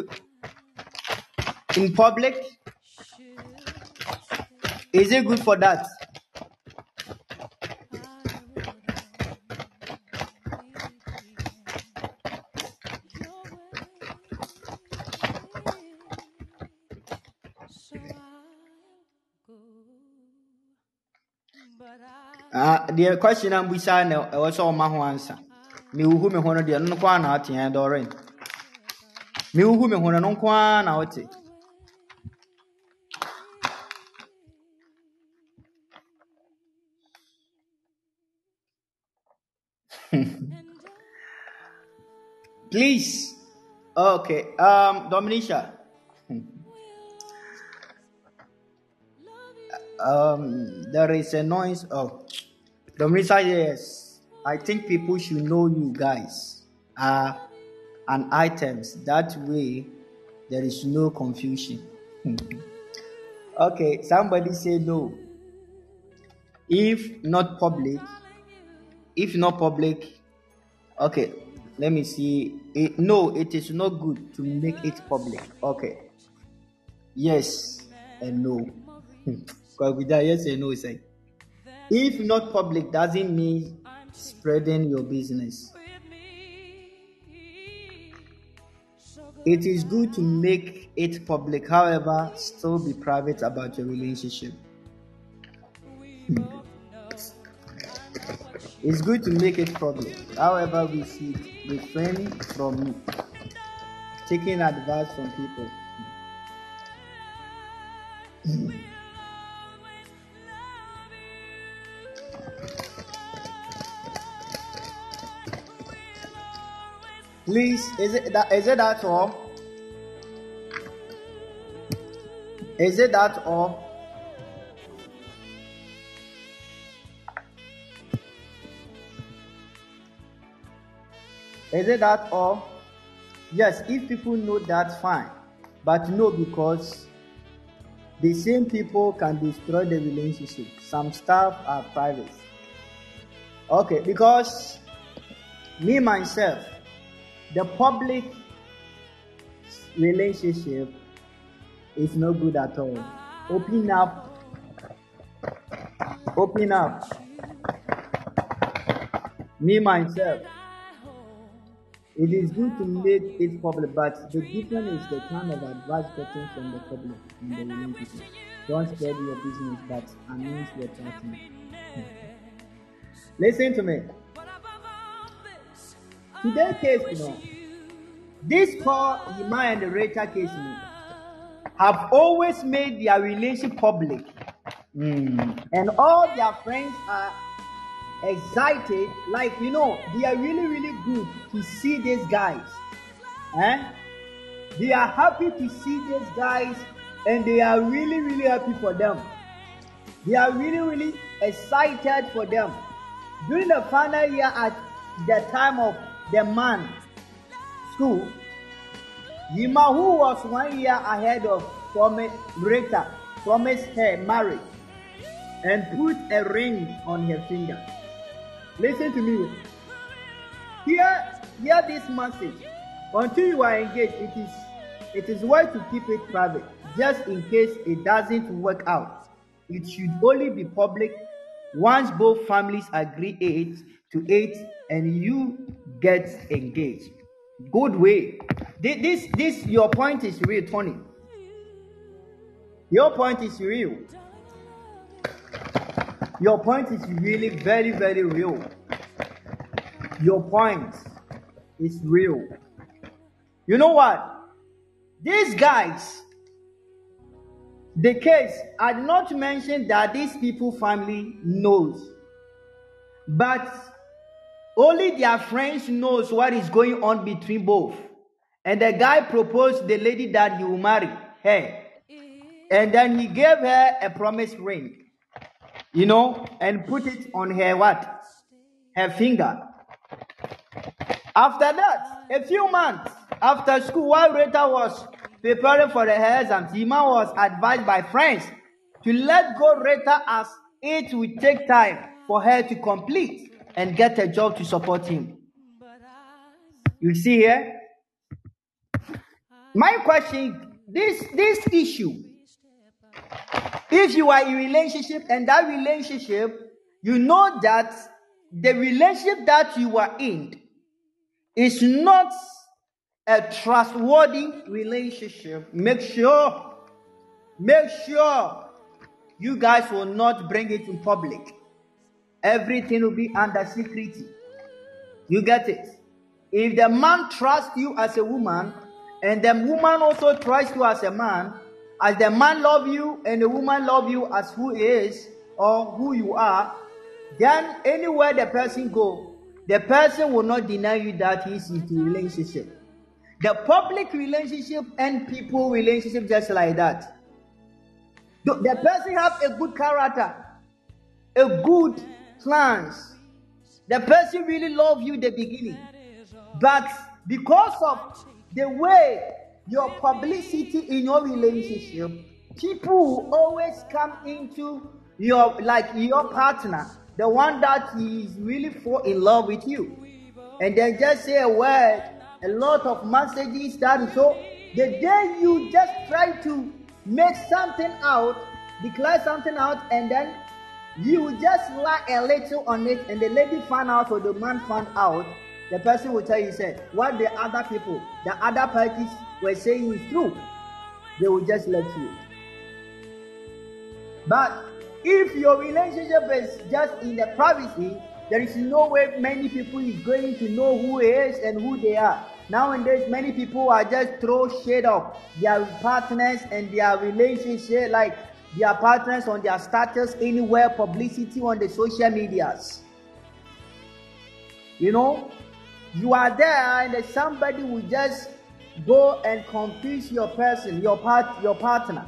[SPEAKER 2] in public? Is it good for that? Uh, the question I'm beside now was all my answer. Me who me hono deɛ no kwa na ate ɛn dɔre. Me who me hono no kwa na ɔte. <laughs> Please. Okay. Um, Dominisha. <laughs> Um, there is a noise. Oh, Dominisha. Yes, I think people should know you guys are an items. That way, there is no confusion. <laughs> okay. Somebody say no. If not public, if not public, okay. Let me see. It, no, it is not good to make it public. Okay. Yes and no. Because with that, yes and no is like, if not public doesn't mean spreading your business. It is good to make it public, however, still be private about your relationship. Hmm. It's good to make it public. However, we should refrain from taking advice from people. Hmm. Please, is it that is it that all? Is it that all? Is it that all? Yes, if people know that, fine. But no, because the same people can destroy the relationship. Some stuff are private. Okay, because me myself, the public relationship is no good at all. Open up. Open up. Me myself. It is good to make it public, but the difference is the kind of advice getting from the public in the relationship. Don't spread your business, but announce your partner. Hmm. Listen to me. Today case, you know, this call Yima and the Rachel case, you know, have always made their relationship public,
[SPEAKER 3] Mm.
[SPEAKER 2] and all their friends are excited. Like you know, they are really, really good to see these guys. Eh? They are happy to see these guys, and they are really, really happy for them. They are really, really excited for them. During the final year at the time of the man school, Yima, who was one year ahead of Thomas Rita, promised her marriage and put a ring on her finger. Listen to me. Hear, hear this message. Until you are engaged, it is it is well to keep it private, just in case it doesn't work out. It should only be public once both families agree it to 8 and you get engaged. Good way. Thi- This this your point is real, Tony. Your point is real. Your point is really very, very real. Your point is real. You know what? These guys, the case, I did not mention that these people family knows, but only their friends knows what is going on between both. And the guy proposed the lady that he will marry her. and then he gave her a promise ring, you know, and put it on her what? Her finger. After that, a few months after school, while Rita was preparing for the exams, Ima was advised by friends to let go Rita as it would take time for her to complete and get a job to support him. You see here? My question, this this issue, if you are in relationship and that relationship, you know that the relationship that you are in is not a trustworthy relationship, make sure, make sure you guys will not bring it in public. Everything will be under secrecy. You get it? If the man trusts you as a woman, and the woman also trusts you as a man, as the man love you and the woman love you as who is or who you are, then anywhere the person go, the person will not deny you that he is relationship. The public relationship and people relationship just like that. The person have a good character, a good plans. The person really love you the beginning, but because of the way your publicity in your relationship, people always come into your like your partner, the one that is really fall in love with you, and then just say a word, a lot of messages that so the day you just try to make something out, declare something out, and then you just lie a little on it, and the lady found out or the man found out, the person will tell you, said, what the other people, the other parties were saying is true. They will just let you. But if your relationship is just in the privacy, there is no way many people is going to know who is and who they are. Nowadays, many people are just throw shade of their partners and their relationship, like their partners on their status anywhere, publicity on the social medias. You know, you are there and somebody will just go and confuse your person, your part, your partner,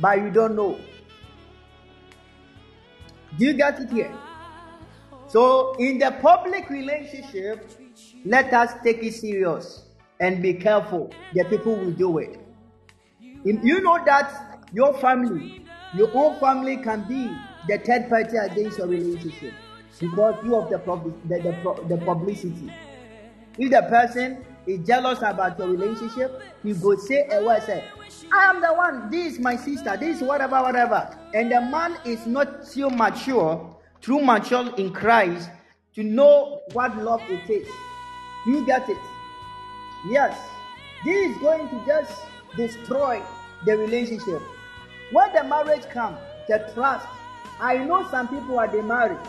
[SPEAKER 2] but you don't know. Do you get it here? So, in the public relationship, let us take it serious and be careful. The people will do it. You know that your family, your own family can be the third party against your relationship because you of the, the, the, the publicity. If the person is jealous about your relationship, you go say a word, say, I am the one, this is my sister, this is whatever, whatever. And the man is not so mature, true mature in Christ, to know what love it is. You get it? Yes. This is going to just destroy the relationship. When the marriage comes, the trust. I know some people are they married.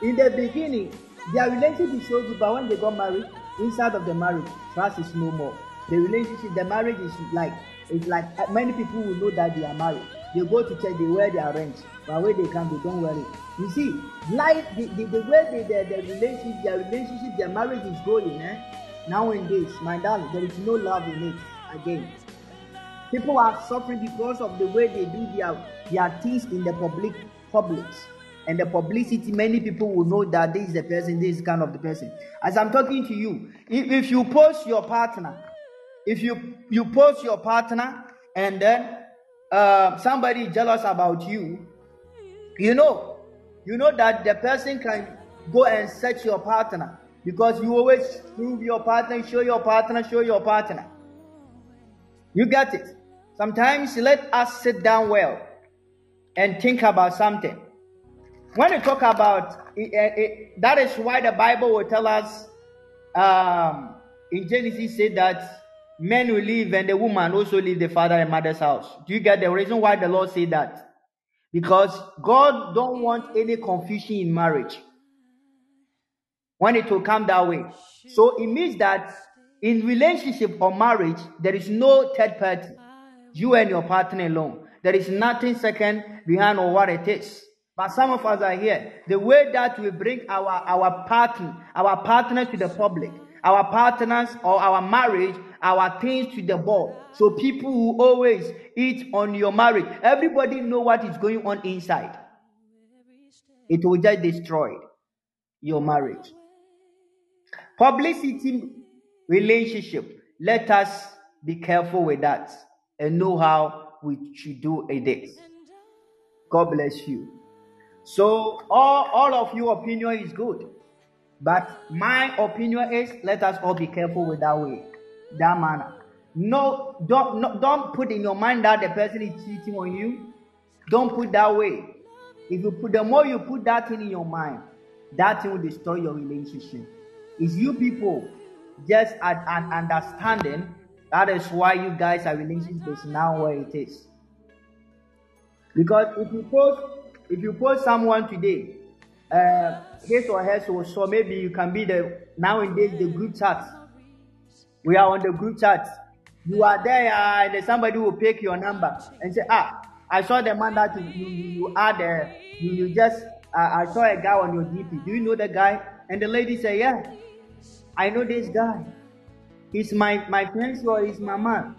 [SPEAKER 2] In the beginning, their relationship is so good, but when they got married, inside of the marriage, trust is no more. The relationship, the marriage is like it's like uh, many people will know that they are married. They go to church, they wear their rings, but when they come, they don't wear it. You see, life, the, the, the way they, the, the relationship, their relationship, their marriage is going, eh? Nowadays, my darling, there is no love in it again. People are suffering because of the way they do their, their things in the public publics. And the publicity, many people will know that this is the person, this is kind of the person. As I'm talking to you, if, if you post your partner, if you you post your partner and then uh, somebody jealous about you, you know, you know that the person can go and search your partner because you always prove your partner, show your partner, show your partner. You get it? Sometimes let us sit down well and think about something. When you talk about it, it, that is why the Bible will tell us um, in Genesis said that men will leave and the woman also leave the father and mother's house. Do you get the reason why the Lord said that? Because God don't want any confusion in marriage. When it will come that way. So it means that in relationship or marriage, there is no third party. You and your partner alone. There is nothing second behind or what it is. But some of us are here. The way that we bring our, our partner, our partners to the public, our partners or our marriage, our things to the board. So people will always eat on your marriage. Everybody know what is going on inside. It will just destroy your marriage. Publicity relationship. Let us be careful with that and know how we should do a it. God bless you. So all, all of your opinion is good. But my opinion is let us all be careful with that way, that manner. No, don't no, don't put in your mind that the person is cheating on you. Don't put that way. If you put the more you put that thing in your mind, that thing will destroy your relationship. It's you people just at an understanding. That is why you guys are relationship is now where it is. Because if you post if you post someone today, uh, his or her so, so maybe you can be the nowadays the group chat. We are on the group chat. You are there uh, and somebody will pick your number and say, ah, I saw the man that you you, you are there. You, you just uh, I saw a guy on your DP. Do you know the guy? And the lady say, yeah, I know this guy. He's my my friend or he's my man.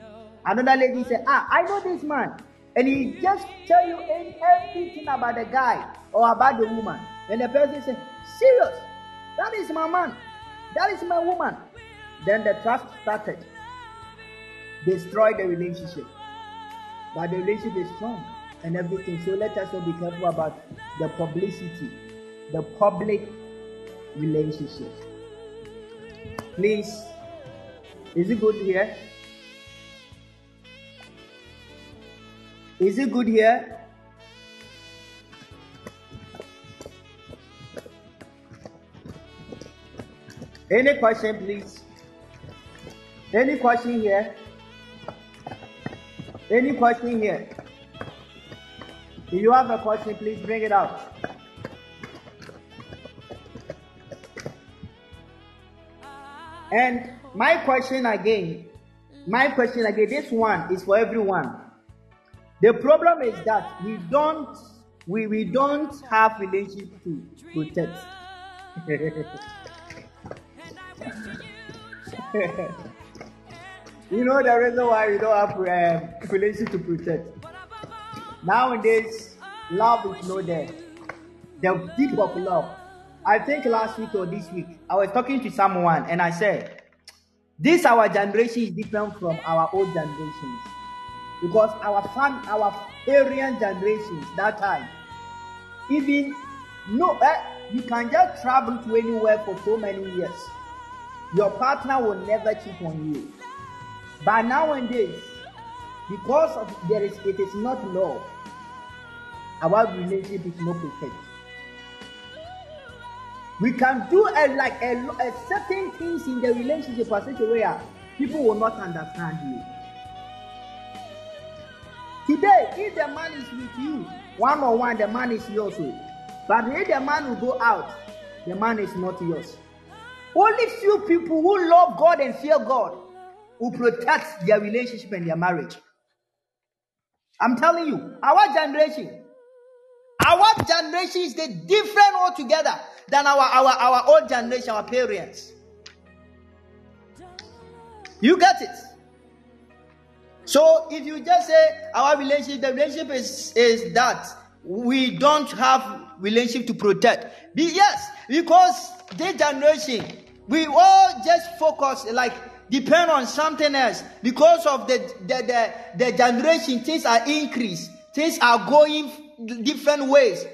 [SPEAKER 2] Another lady say, ah, I know this man. And he just tell you everything about the guy or about the woman. And the person say, serious, that is my man. That is my woman. Then the trust started. Destroy the relationship. But the relationship is strong and everything. So let us all be careful about the publicity, the public relationship. Please, is it good here? Is it good here? Any question, please? Any question here? Any question here? If you have a question, please bring it out. And my question again, my question again, this one is for everyone. The problem is that we don't we, we don't have relationship to protect. <laughs> you know the reason why we don't have um, relationship to protect. Nowadays, love is not there. The deep of love. I think last week or this week, I was talking to someone and I said, This our generation is different from our old generations. Because our fam, our Aryan generations that time, even no, eh, you can just travel to anywhere for so many years. Your partner will never cheat on you. But nowadays, because of there is it is not love, our relationship is not perfect. We can do a, like a, a certain things in the relationship for such a way that people will not understand you. Today, if the man is with you, one on one, the man is yours. But if the man will go out, the man is not yours. Only few people who love God and fear God will protect their relationship and their marriage. I'm telling you, our generation, our generation is the different altogether than our, our, our old generation, our parents. You get it? So if you just say our relationship, the relationship is, is that we don't have relationship to protect. Be, yes, because this generation, we all just focus like depend on something else because of the the, the, the generation things are increased things are going different ways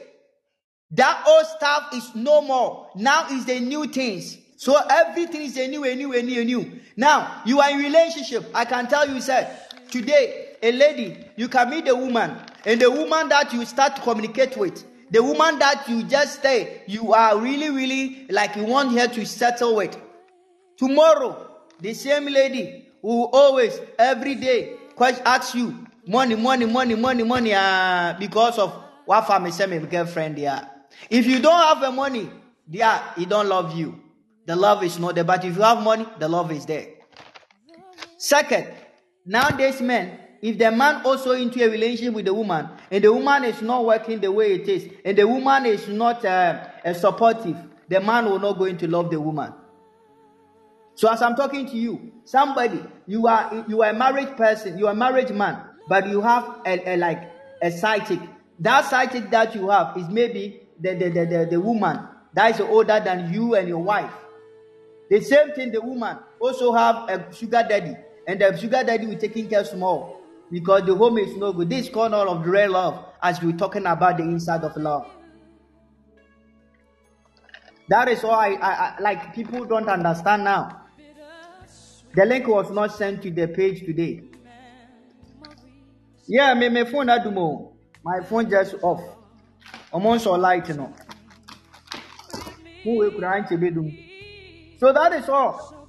[SPEAKER 2] that old stuff is no more. Now is the new things. So everything is a new a new a new a new. Now you are in relationship. I can tell you sir today a lady you can meet a woman and the woman that you start to communicate with the woman that you just say you are really really like you want her to settle with. Tomorrow the same lady will always every day question ask you money money money money money uh, because of what family my girlfriend there if you don't have the money yeah, he don't love you. The love is not there. But if you have money the love is there. Second nowadays men if the man also into a relationship with the woman and the woman is not working the way it is and the woman is not uh, uh, supportive the man will not going to love the woman. So as I'm talking to you, somebody, you are you are a married person, you are a married man, but you have a, a like a psychic. That psychic that you have is maybe the, the, the, the, the woman that is older than you and your wife. The same thing, the woman also have a sugar daddy, and the sugar daddy will taking care small because the home is no good. This is called all of real love, as we're talking about the inside of love. That is why I, I, like people don't understand now. The link was not sent to the page today. Yeah, me my phone adumo. My phone just off. Almost all light no. Who will cry So that is all.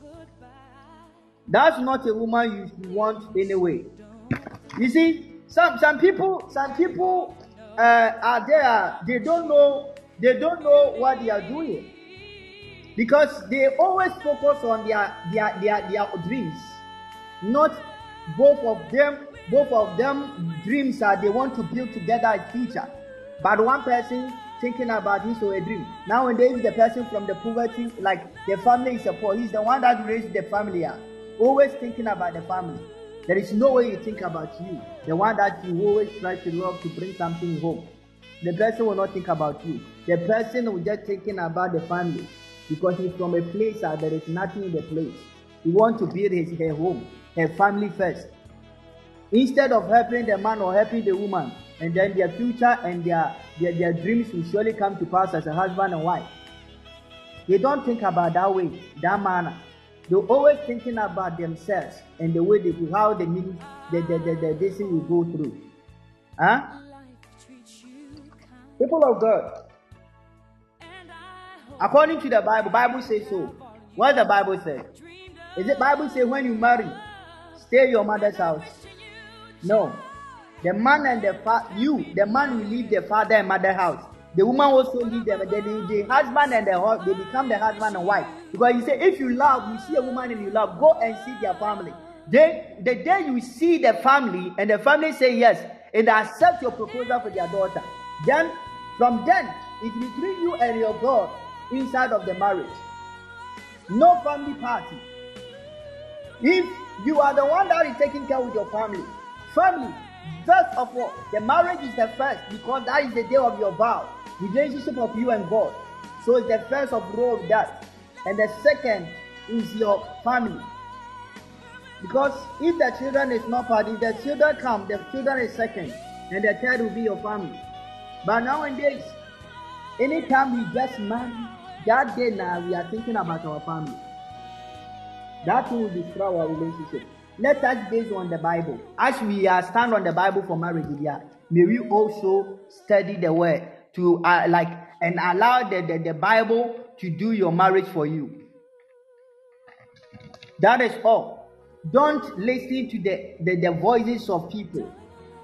[SPEAKER 2] That's not a woman you want anyway. You see, some some people some people uh, are there. They don't know. They don't know what they are doing because they always focus on their their their, their dreams not both of them both of them dreams are they want to build together a future but one person thinking about his or a dream. Nowadays the person from the poverty like the family is poor. He's the one that raised the family up. Always thinking about the family. There is no way you think about you. The one that you always try to love to bring something home. The person will not think about you. The person will just thinking about the family. Because he's from a place that there is nothing in the place. He wants to build his her home, her family first. Instead of helping the man or helping the woman, and then their future and their, their, their dreams will surely come to pass as a husband and wife. They don't think about that way, that manner. They're always thinking about themselves and the way they how the mean the the, the, the this will go through. Huh? People of God, According to the Bible, Bible says so. What the Bible say? Is it Bible say when you marry, stay your mother's house? No. The man and the you, the man will leave the father and mother house. The woman also leave them, then the, the husband and the they become the husband and wife. Because you say, if you love, you see a woman and you love, go and see their family. Then the day you see the family and the family say yes, and accept your proposal for their daughter, then from then it will between you and your God inside of the marriage. No family party. If you are the one that is taking care with your family, family, first of all, the marriage is the first because that is the day of your vow, the relationship of you and God. So it's the first of all that. And the second is your family. Because if the children is not part, if the children come, the children is second, and the third will be your family. But nowadays, anytime we just marry, that day now we are thinking about our family. That will destroy our relationship. Let us base on the Bible. As we are stand on the Bible for marriage, yeah, may we also study the word to uh, like and allow the, the, the Bible to do your marriage for you. That is all. Don't listen to the, the, the voices of people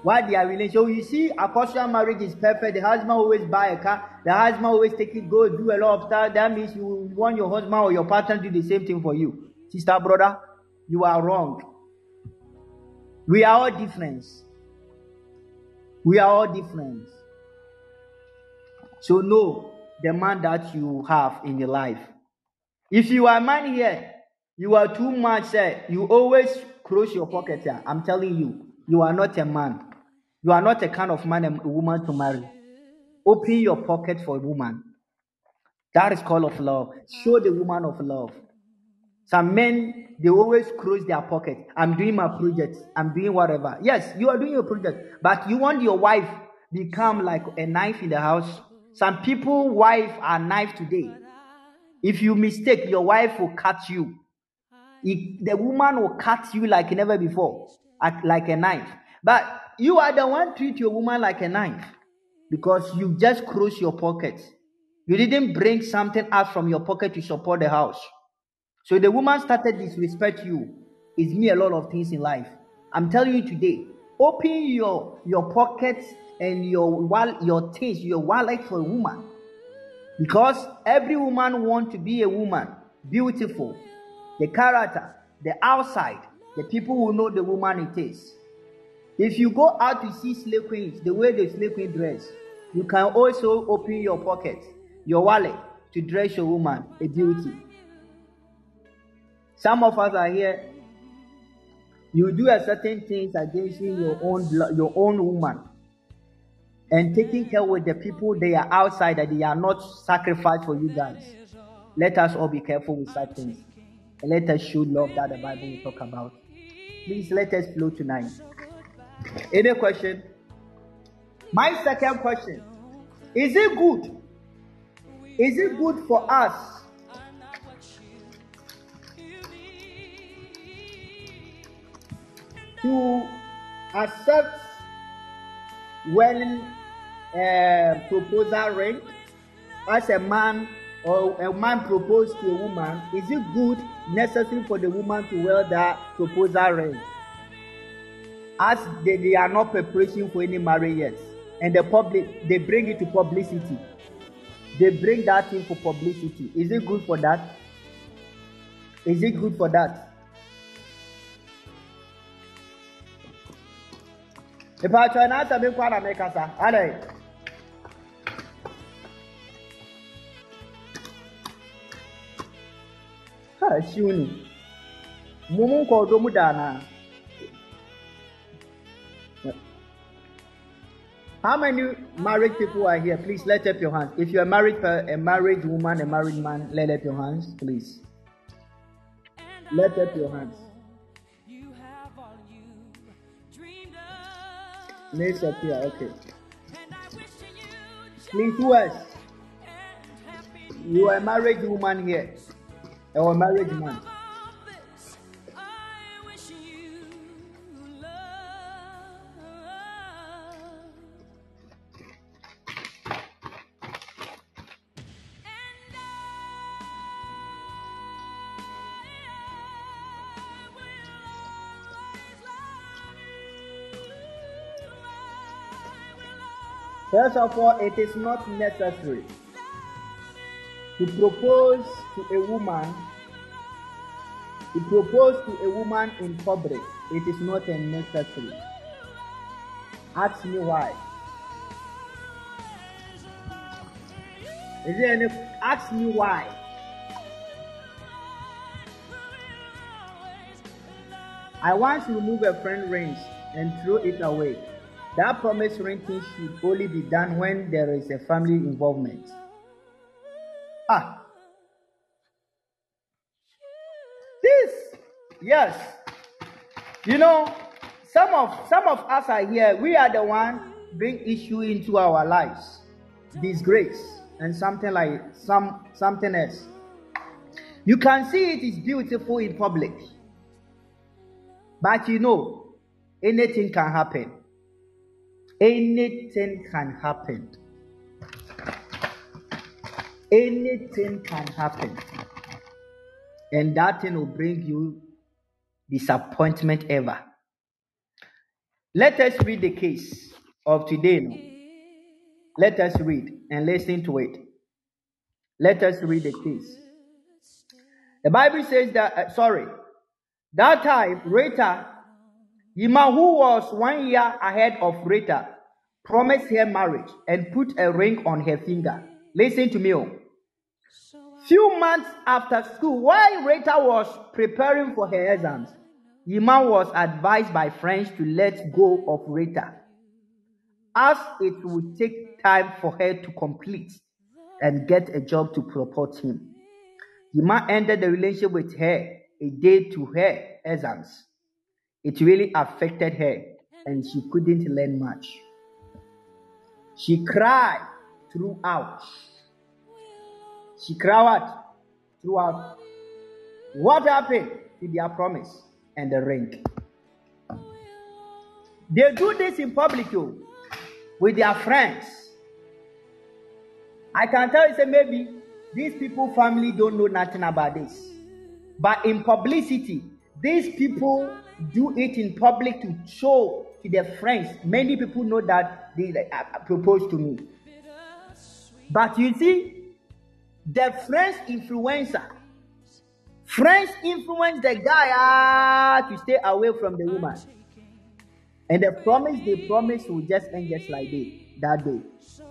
[SPEAKER 2] why they are related. So you see, a kosher marriage is perfect. The husband always buy a car. The husband always take it, go do a lot of stuff. That means you want your husband or your partner to do the same thing for you. Sister, brother, you are wrong. We are all different. We are all different. So know the man that you have in your life. If you are a man here, you are too much. You always close your pocket. Here. I'm telling you, you are not a man. You are not a kind of man and woman to marry. Open your pocket for a woman. That is call of love. Show the woman of love. Some men, they always close their pocket. I'm doing my project. I'm doing whatever. Yes, you are doing your project, but you want your wife become like a knife in the house. Some people, wife are knife today. If you mistake, your wife will cut you. It, the woman will cut you like never before, like a knife. But you are the one treat your woman like a knife because you just close your pocket. You didn't bring something out from your pocket to support the house. So the woman started disrespect you. It's me a lot of things in life. I'm telling you today, open your your pockets and your wall your things, your wallet for a woman. Because every woman wants to be a woman, beautiful, the character, the outside, the people who know the woman it is. If you go out to see slave queens, the way the slave queen dress, you can also open your pocket, your wallet, to dress your woman a beauty. Some of us are here. You do a certain things against your own your own woman, and taking care with the people they are outside that they are not sacrificed for you guys. Let us all be careful with such things, and let us show love that the Bible will talk about. Please let us flow tonight. Any question? My second question: Is it good? Is it good for us to accept when uh, proposal ring as a man or a man proposed to a woman is it good necessary for the woman to wear that proposal ring? As they, they are not preparing for any marriage yet and the public they bring it to publicity. They bring that in for publicity. Is it good for that? Is it good for that Ìpàtọ́ náà tẹ̀mí kọ́ àná mi kasa, adé. Ha, ṣíw ni. Mo mú nkọ̀ ọdọ́ mu dànù. How many married people are here? Please let up your hands. If you're a married a married woman, a married man, let up your hands, please. Let up your hands. Let's up here, okay. Please, who else? You are a married woman here, or a married man.
[SPEAKER 1] All,
[SPEAKER 2] it is not necessary to propose to a woman. To propose to a woman in public, it is not necessary. Ask me why. Is there any? Ask me why. I once removed a friend ring and threw it away. That promise renting should only be done when there is a family involvement. Ah. This, yes. You know, some of some of us are here. We are the one bring issue into our lives, disgrace, and something like some something else. You can see it is beautiful in public, but you know, anything can happen. Anything can happen. Anything can happen. And that thing will bring you disappointment ever. Let us read the case of today. now. Let us read and listen to it. Let us read the case. The Bible says that, uh, sorry, that time, Rita, Yima, who was one year ahead of Rita, promised her marriage and put a ring on her finger. Listen to me. oh. Few months after school, while Rita was preparing for her exams, Yima was advised by friends to let go of Rita, as it would take time for her to complete and get a job to support him. Yima ended the relationship with her a day to her exams. It really affected her and she couldn't learn much. She cried throughout. She cried throughout. What happened to their promise and the ring? They do this in public oh, with their friends. I can tell you, say maybe these people family don't know nothing about this. But in publicity, these people do it in public to show to their friends. Many people know that they uh, proposed to me. But you see, the friends influencer, friends influence the guy ah, to stay away from the woman. And the promise they promise will just end just like they, that day.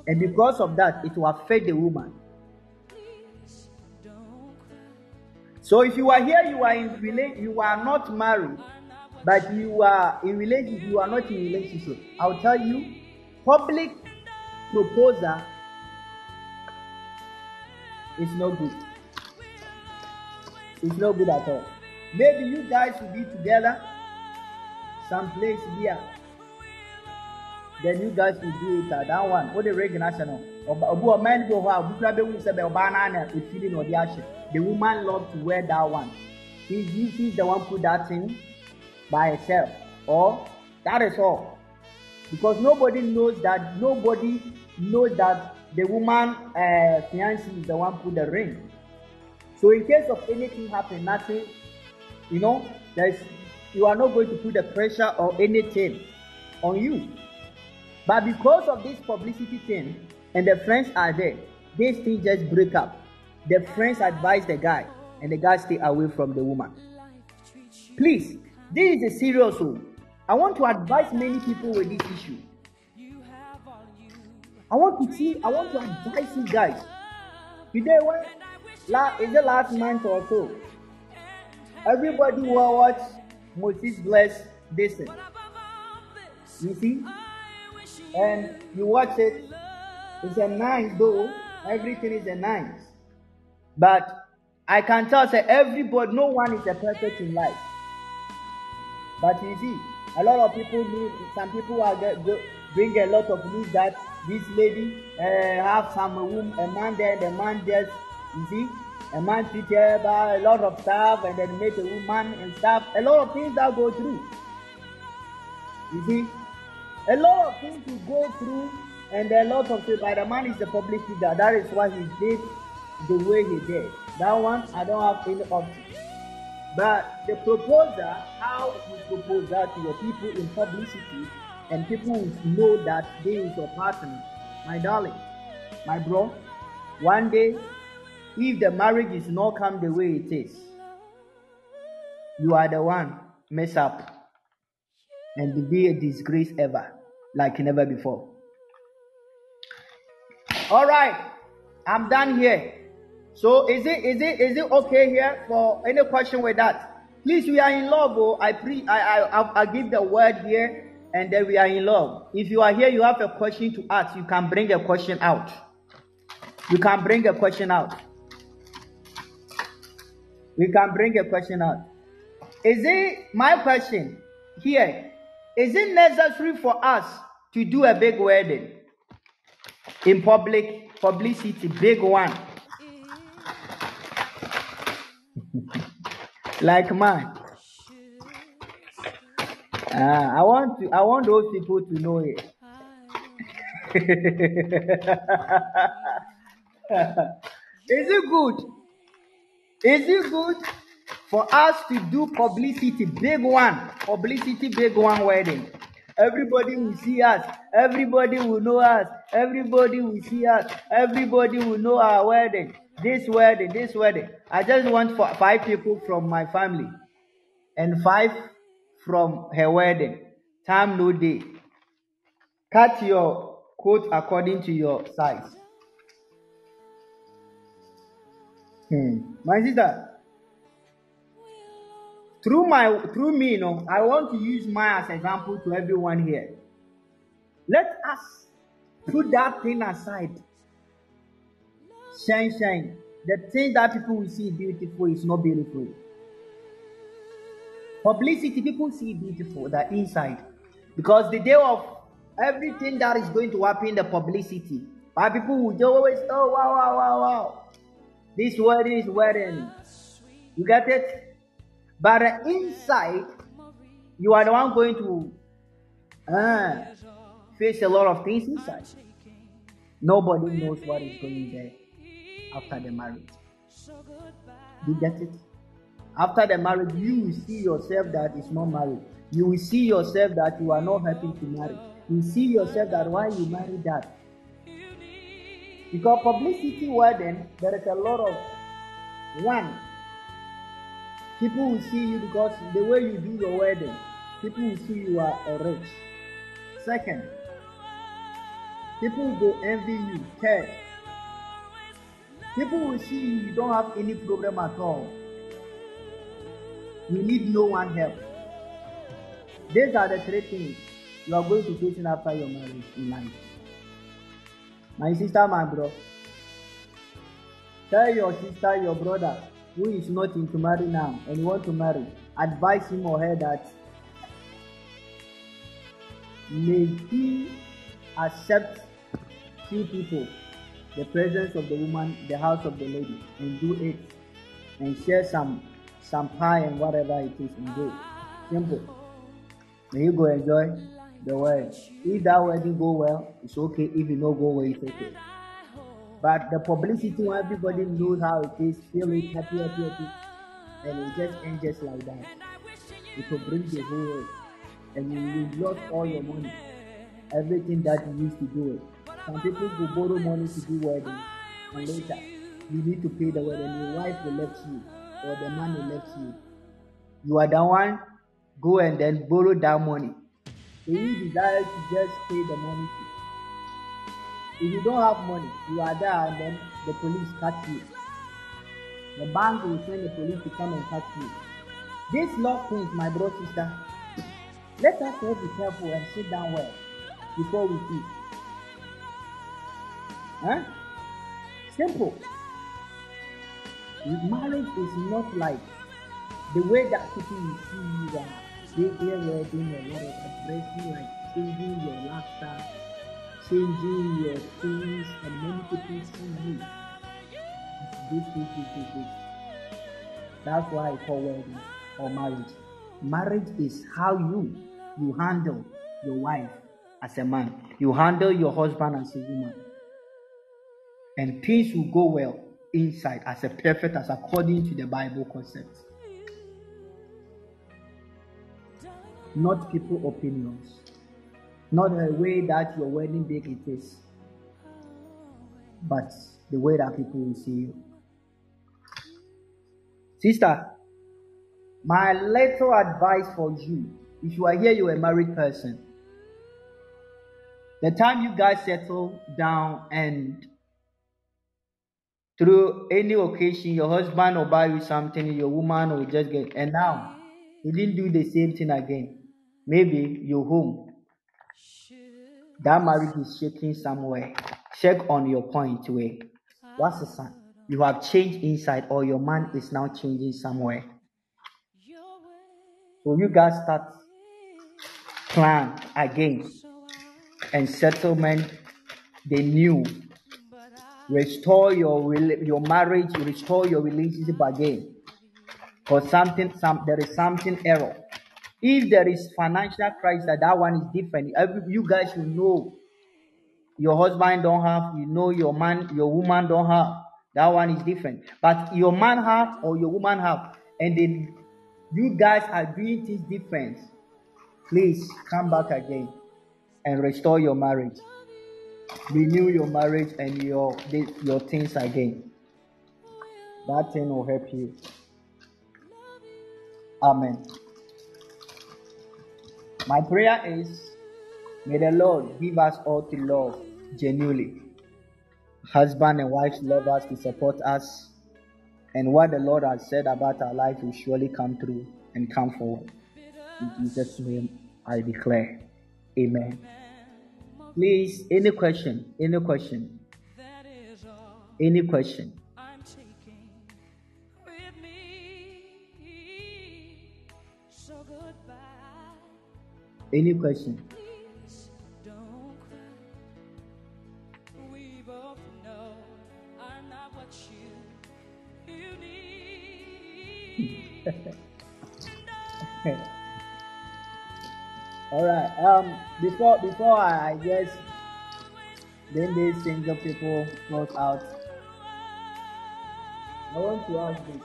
[SPEAKER 2] And because of that, it will affect the woman. So if you are here, you are in you are not married, but you are in relationship, you are not in relationship. I'll tell you, public proposal is no good. It's no good at all. Maybe you guys will be together someplace here. Then you guys will do it at that one. What the regular national? Obu a obi kura bɛ wu sɛ bɛ ɔbaa naa na efiri na ɔde ahyɛ. The woman love to wear that one. She she's the one put that thing by herself. Or that is all. Because nobody knows that nobody knows that the woman uh, fiance is the one put the ring. So in case of anything happen, nothing, you know, there's you are not going to put the pressure or anything on you. But because of this publicity thing, and the friends are there, this thing just break up. The friends advise the guy, and the guy stay away from the woman. Please, this is a serious one. I want to advise many people with this issue. I want to see, I want to advise you guys. Today, when la, is the last month or so, everybody will watch Moses Bliss this. You see? And you watch it, it's a nice though, everything is a nice. But I can tell say everybody, no one is a perfect in life. But you see, a lot of people some people are get, go, bring a lot of news that this lady uh, have some woman, a man there, the man just, you see, a man treat her by a lot of stuff and then make a woman and stuff. A lot of things that go through. You see, a lot of things to go through and a lot of things. But the man is the public figure. That is why he did the way he did. That one I don't have any option. But the proposal, how you propose that to your people in publicity, and people know that they is your partner, my darling, my bro. One day, if the marriage is not come the way it is, you are the one mess up and be a disgrace ever, like never before. All right, I'm done here. So is it is it is it okay here for any question with that? Please, we are in love. Oh, I pre I I I give the word here, and then we are in love. If you are here, you have a question to ask. You can bring a question out. You can bring a question out. We can bring a question out. Is it my question here? Is it necessary for us to do a big wedding in public publicity, big one? Like mine. Ah, I want to I want those people to know it. <laughs> Is it good? Is it good for us to do publicity, big one, publicity, big one wedding? Everybody will see us. Everybody will know us. Everybody will see us. Everybody will know our wedding. This wedding, this wedding. I just want for five people from my family and five from her wedding. Time no day. Cut your coat according to your size. Hmm. My sister, through my through me, you know, I want to use my as example to everyone here. Let us put that thing aside. Shine, shine. The thing that people will see beautiful is not beautiful. Publicity, people see beautiful, the inside. Because the day of everything that is going to happen the publicity, why people will always, oh, wow, wow, wow, wow. This wedding is wedding. You get it? But uh, inside, you are the one going to uh, face a lot of things inside. Nobody knows what is going there after the marriage. You get it? After the marriage, you will see yourself that is not married. You will see yourself that you are not happy to marry. You see yourself that why you married that. Because publicity wedding, there is a lot of one. People will see you because the way you do your wedding, people will see you are a rich. Second, people will envy you. Third, people will see you, don't have any problem at all. You need no one help. These are the three things you are going to face after your marriage in life. My sister, my bro. Tell your sister, your brother, who is not into marry now and want to marry, advise him or her that may he accept few people, the presence of the woman, the house of the lady, and do it, and share some some pie and whatever it is and do. Simple. May you go enjoy the wedding. If that wedding go well, it's okay. If it no go well, it's okay. But the publicity when everybody knows how it is, feel it happy, happy, happy, and it just ends just like that. It will bring the whole world, and you will lose all your money, everything that you used to do it. Some people will borrow money to do wedding, and later you need to pay the wedding. Your wife will left you, or the man will left you. You are the one go and then borrow that money. So you desire to just pay the money. To. If you don't have money, you are there and then the police catch you. The bank will send the police to come and catch you. This law things, my brother sister, let us all be careful and sit down well before we eat. Huh? Simple. Marriage is not like the way that people will see you that they hear wedding a lot of dressing like changing your laughter, changing your things, and many people see you. This, this, this, this, this. That's why I call wedding or marriage. Marriage is how you you handle your wife as a man, you handle your husband as a woman and things will go well inside as a perfect as according to the Bible concept. Not people opinions, not the way that your wedding big it is, but the way that people will see you. Sister, my little advice for you, if you are here, you're a married person. The time you guys settle down and through any occasion, your husband will buy you something, your woman will just get, and now he didn't do the same thing again. Maybe you're home. That marriage is shaking somewhere. Check on your point way. What's the sign? You have changed inside, or your man is now changing somewhere. So you guys start plan again and settlement the new restore your your marriage, restore your relationship again. Because something, some there is something error. If there is financial crisis, that one is different. You guys will know your husband don't have, you know your man, your woman don't have. That one is different. But your man have or your woman have, and then you guys are doing things different. Please come back again and restore your marriage renew your marriage and your your things again. That thing will help you. Amen. My prayer is may the Lord give us all to love genuinely. Husband and wife love us to support us. And what the Lord has said about our life will surely come true and come forward. In Jesus' name I declare. Amen. Please, any question? Any question? Any question? Any question? All right. Um, before before I, I guess then they single people close out. I want to ask this.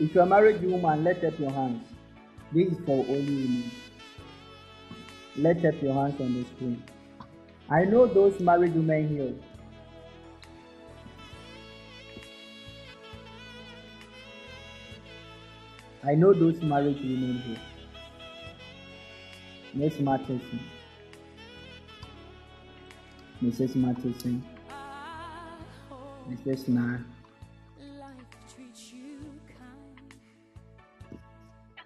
[SPEAKER 2] If you're a married woman, let up your hands. This is for only women. Let up your hands on the screen. I know those married women here. I know those married women here. Miss Matheson. Mrs. Matheson. Mrs. Na.
[SPEAKER 1] life treats you kind.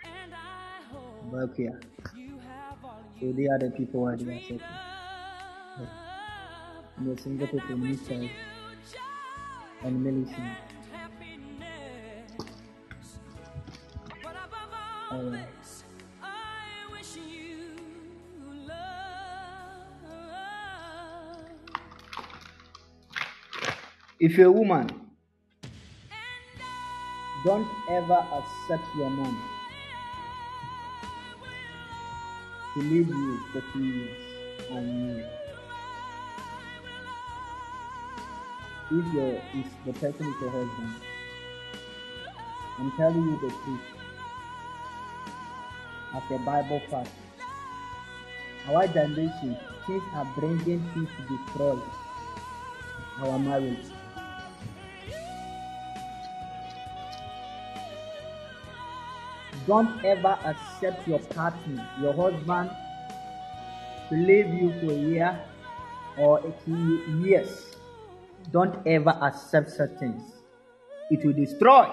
[SPEAKER 1] And I hope
[SPEAKER 2] Bakia.
[SPEAKER 1] you have all
[SPEAKER 2] So they are the people who are the Oh,
[SPEAKER 1] I wish you love.
[SPEAKER 2] If you're a woman, don't ever accept your man to leave you for two years and years. If your if the person is your husband, I'm telling you the truth. As a Bible fact, our generation, things are bringing things to destroy our marriage. Don't ever accept your partner, your husband, to leave you for a year or two years. Don't ever accept such things. It will destroy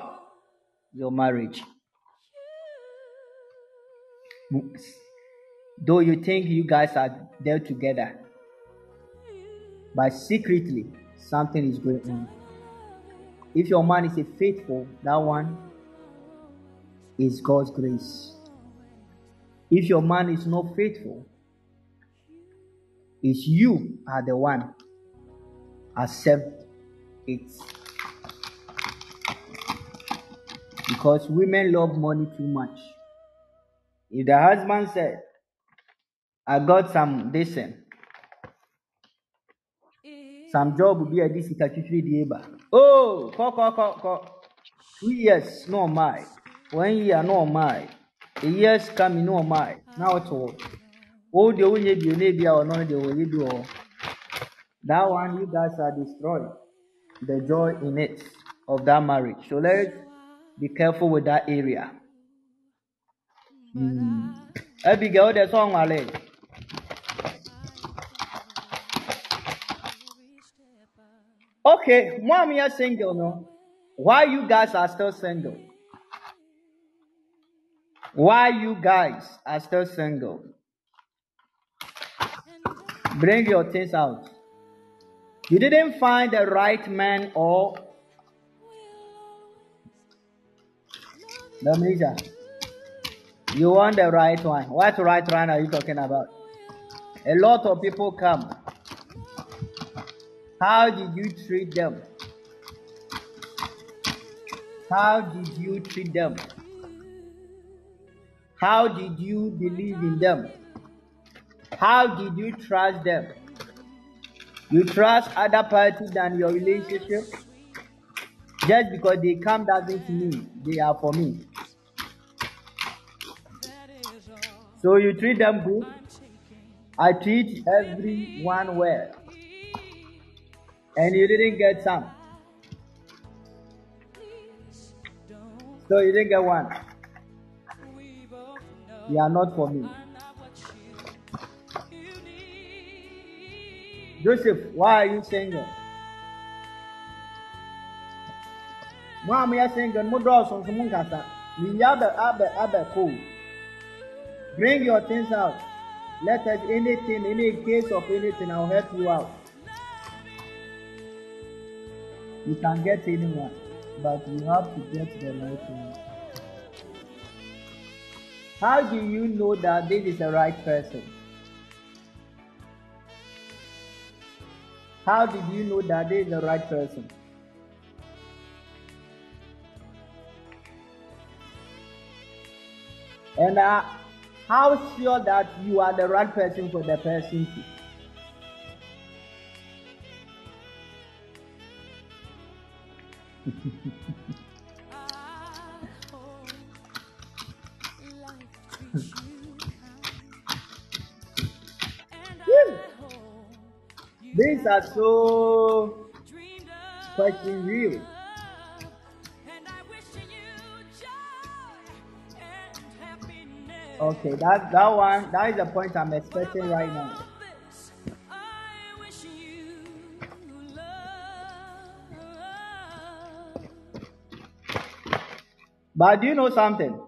[SPEAKER 2] your marriage. Though you think you guys are there together, but secretly something is going on. If your man is a faithful, that one is God's grace. If your man is not faithful, it's you are the one accept it. Because women love money too much. If the husband said, I got some decent, some job will be a this Oh, call, call, call, call. Two years, no my. One year, no my. A year's coming, no my. Now it's all. Oh, the only be maybe or not the you do. That one, you guys are destroying the joy in it of that marriage. So let's be careful with that area. Mm. Abigail, the song, Malay. Okay, mom, you're single, no? Why you guys are still single? Why you guys are still single? Bring your things out. You didn't find the right man or Dominica. You want the right one. What right one are you talking about? A lot of people come. How did you treat them? How did you treat them? How did you believe in them? How did you trust them? You trust other parties than your relationship? Just because they come doesn't mean they are for me. So you treat them good. I treat everyone well. And you didn't get some. So you didn't get one. They are not for me. Joseph, why are you single? Mom, you're single. Mo draw some some kasa. You abe abe abe cool. Bring your things out. Let us anything, any case of anything, I'll help you out. You can get anyone, but you have to get the right one. How do you know that this is the right person? How did you know that this is the right person? And uh, how sure that you are the right person for the person to? <laughs> These are so question real. Okay, that that one that is the point I'm expecting right now. But do you know something?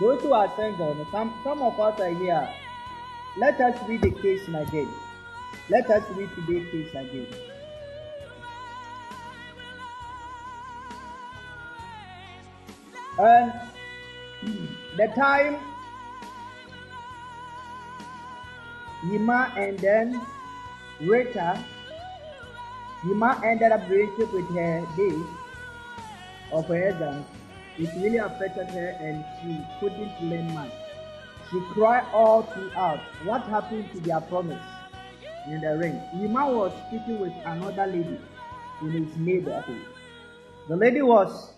[SPEAKER 2] Those who are single, some some of us are here. Let us read the case again. Let us read today's case again. And the time Yima and then Rita, Yima ended up relationship with her days of her exams. It really affected her and she couldn't learn much. She cried all throughout. What happened to their promise in the ring? Yima was speaking with another lady in his neighborhood. The lady was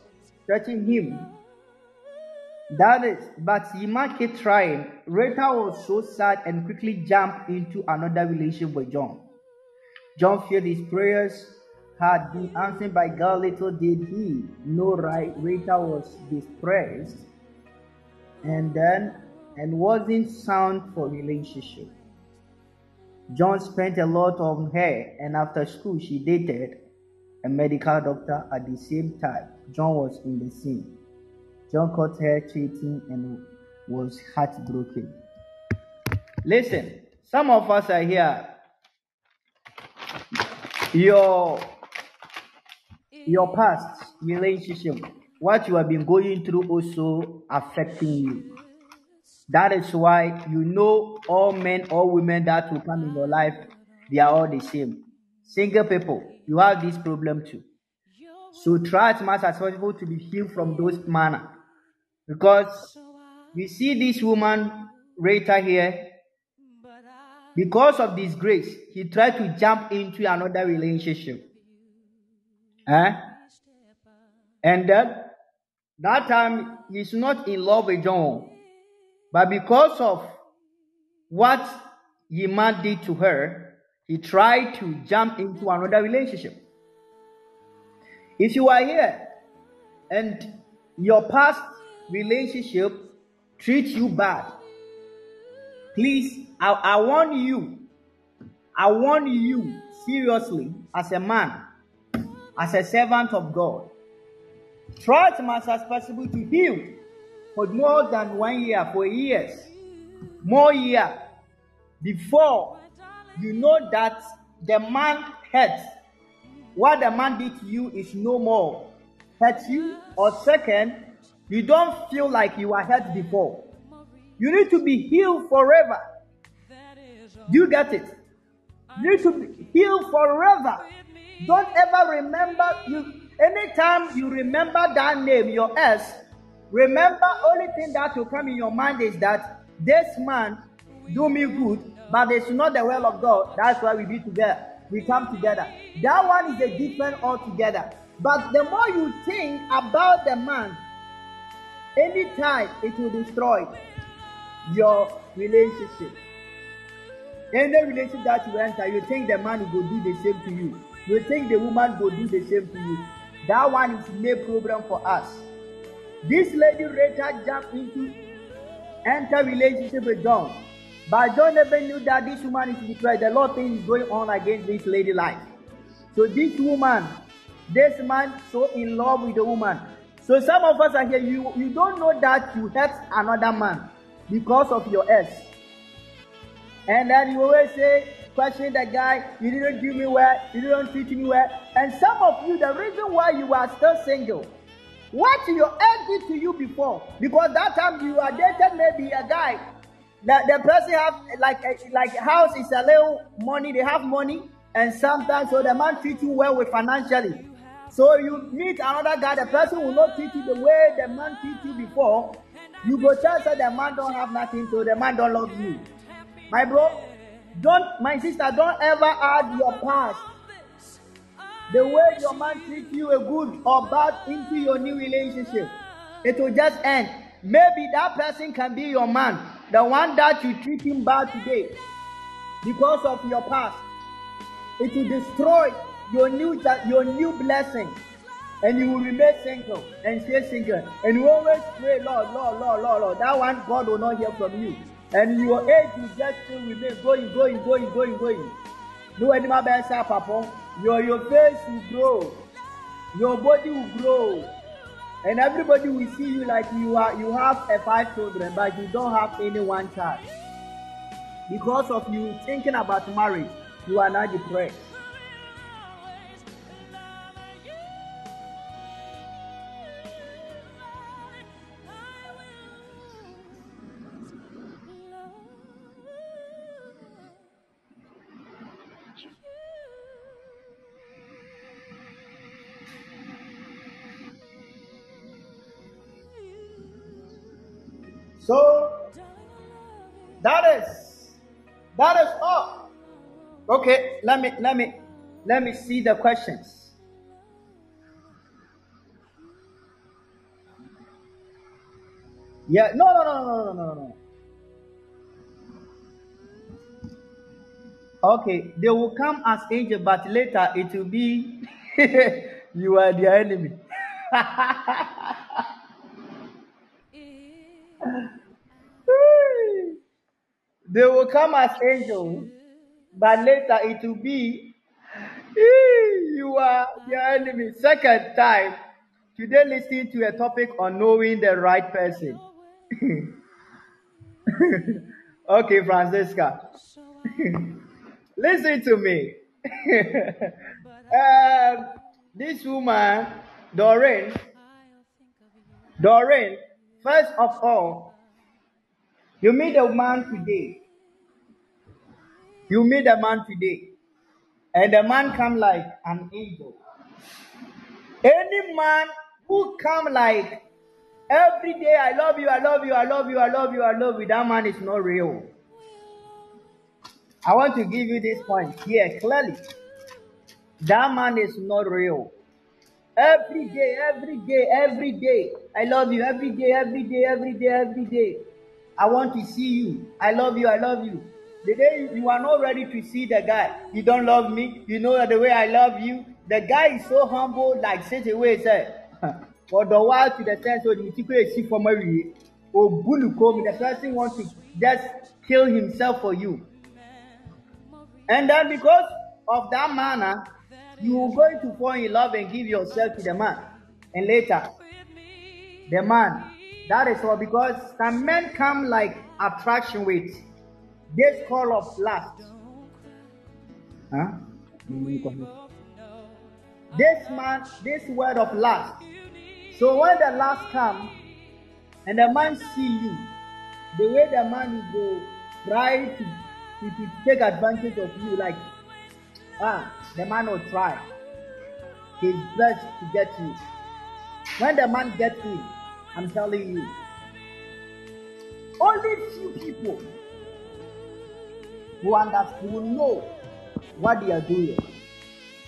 [SPEAKER 2] touching him that is, but Yima kept trying. Rita was so sad and quickly jumped into another relationship with John. John feared his prayers had been answered by God. Little did he know right Rita was distressed and then and wasn't sound for relationship. John spent a lot on her and after school she dated a medical doctor at the same time. John was in the scene. John caught her cheating and was heartbroken. Listen, some of us are here. Your your past relationship, what you have been going through, also affecting you. That is why you know all men, all women that will come in your life, they are all the same. Single people, you have this problem too. So try as much as possible to be healed from those manner. Because we see this woman Rita here, because of this grace, he tried to jump into another relationship. Eh? And that, that time he's not in love with John. But because of what Yima did to her, he tried to jump into another relationship. If you are here and your past relationship treat you bad, please, I, I warn you, I warn you seriously as a man, as a servant of God, try as much as possible to heal for more than one year, for years, more year, before you know that the man hurts. What the man did to you is no more hurt you, or second, you don't feel like you are hurt before. You need to be healed forever. Do you get it? You need to be healed forever. Don't ever remember you. Anytime you remember that name, your S, remember only thing that will come in your mind is that this man do me good, but it's not the will of God. That's why we be together. We come together. That one is a different altogether. But the more you think about the man, anytime it will destroy your relationship. Any relationship that you enter, you think the man will do the same to you. You think the woman will do the same to you. That one is no problem for us. This lady Rachel jumped into enter relationship with John. But John never knew that this woman is betrayed. The Lord thing is going on against this lady life. So this woman, this man so in love with the woman. So some of us are here, you, you don't know that you hurt another man because of your ex. And then you always say, question the guy, you didn't do me well, you didn't treat me well. And some of you, the reason why you are still single, what your ex did to you before, because that time you are dated maybe a guy, that the person have like like house is a little money, they have money, and sometimes so the man treat you well with financially. So you meet another guy, the person will not treat you the way the man treat you before. You go tell say the man don't have nothing, so the man don't love you. My bro, don't my sister, don't ever add your past. The way your man treat you a good or bad into your new relationship. It will just end. Maybe that person can be your man, the one that you treat him bad today because of your past. It will destroy your new your new blessing. and you will remain single and stay single. And you always pray, Lord, Lord, Lord, Lord, Lord. That one God will not hear from you. And your age will just still remain going, going, going, going, going. No animal bears up, Papa. Your your face will grow, your body will grow, and everybody will see you like you are you have a five children, but you don't have any one child. Because of you thinking about marriage, you are now depressed. So that is that is all. Okay, let me let me let me see the questions. Yeah, no, no, no, no, no, no, no. Okay, they will come as angel, but later it will be <laughs> you are their enemy. <laughs> they will come as angels, but later it will be you are their enemy. Second time, today listening to a topic on knowing the right person. <laughs> okay, Francisca. <laughs> Listen to me. <laughs> um, this woman, Doreen, Doreen, first of all, you meet a man today. You meet a man today, and the man come like an angel. Any man who come like every day, I love you, I love you, I love you, I love you, I love you, that man is not real. I want to give you this point here clearly. That man is not real. Every day, every day, every day. I love you every day, every day, every day, every day. I want to see you. I love you, I love you. The day you are not ready to see the guy, you don't love me, you know the way I love you. The guy is so humble, like such a way, say, for the while to the sense of secret see for Mary, or Bulukom, the person wants to just kill himself for you. And then because of that manner, you are going to fall in love and give yourself to the man. And later, the man, that is all because some men come like attraction with this call of lust. Huh? This man, this word of lust. So when the lust come and the man see you, the way the man will go try to, to, to take advantage of you, like ah, the man will try his best to get you. When the man gets you, I'm telling you, only few people who understand will know what they are doing.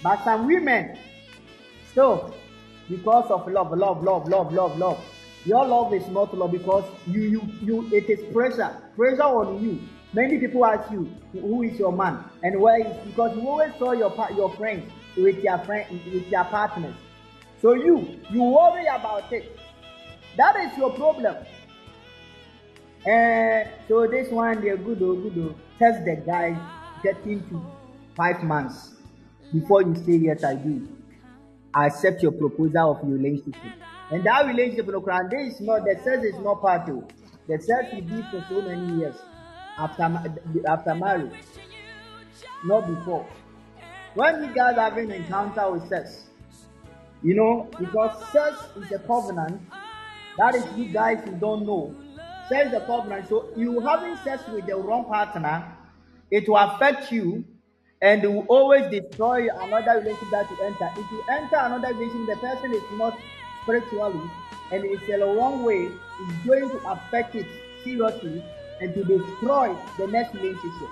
[SPEAKER 2] But some women, still, because of love, love, love, love, love, love. Your love is not love because you, you, you. It is pressure, pressure on you. Many people ask you, who is your man and where is because you always saw your your friends with your friend with your partners. So you you worry about it. That is your problem. And so this one they're good or good or test the guy getting to five months before you say yes I do. I accept your proposal of your relationship. And that relationship, no, this is not the sex is not part of the sex will be for so many years after after marriage, not before. When you guys having encounter with sex, you know, because sex is a covenant. That is you guys who don't know. Says the covenant. So you having sex with the wrong partner, it will affect you and it will always destroy another relationship that you enter. If you enter another relationship, the person is not spiritually and it's a wrong way, it's going to affect it seriously and to destroy the next relationship.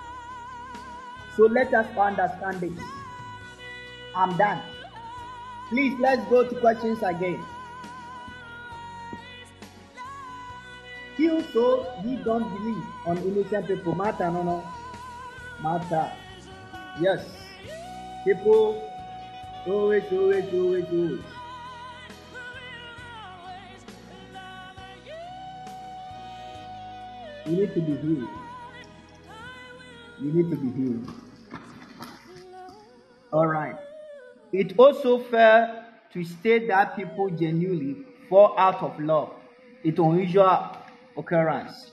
[SPEAKER 2] So let us understand this. I'm done. Please let's go to questions again. you so we don't believe on innocent people. Matter, no, no. Matter. Yes. People always, always, always, always. You need to be healed. You need to be healed. All right. It also fair to state that people genuinely fall out of love. It's unusual occurrence.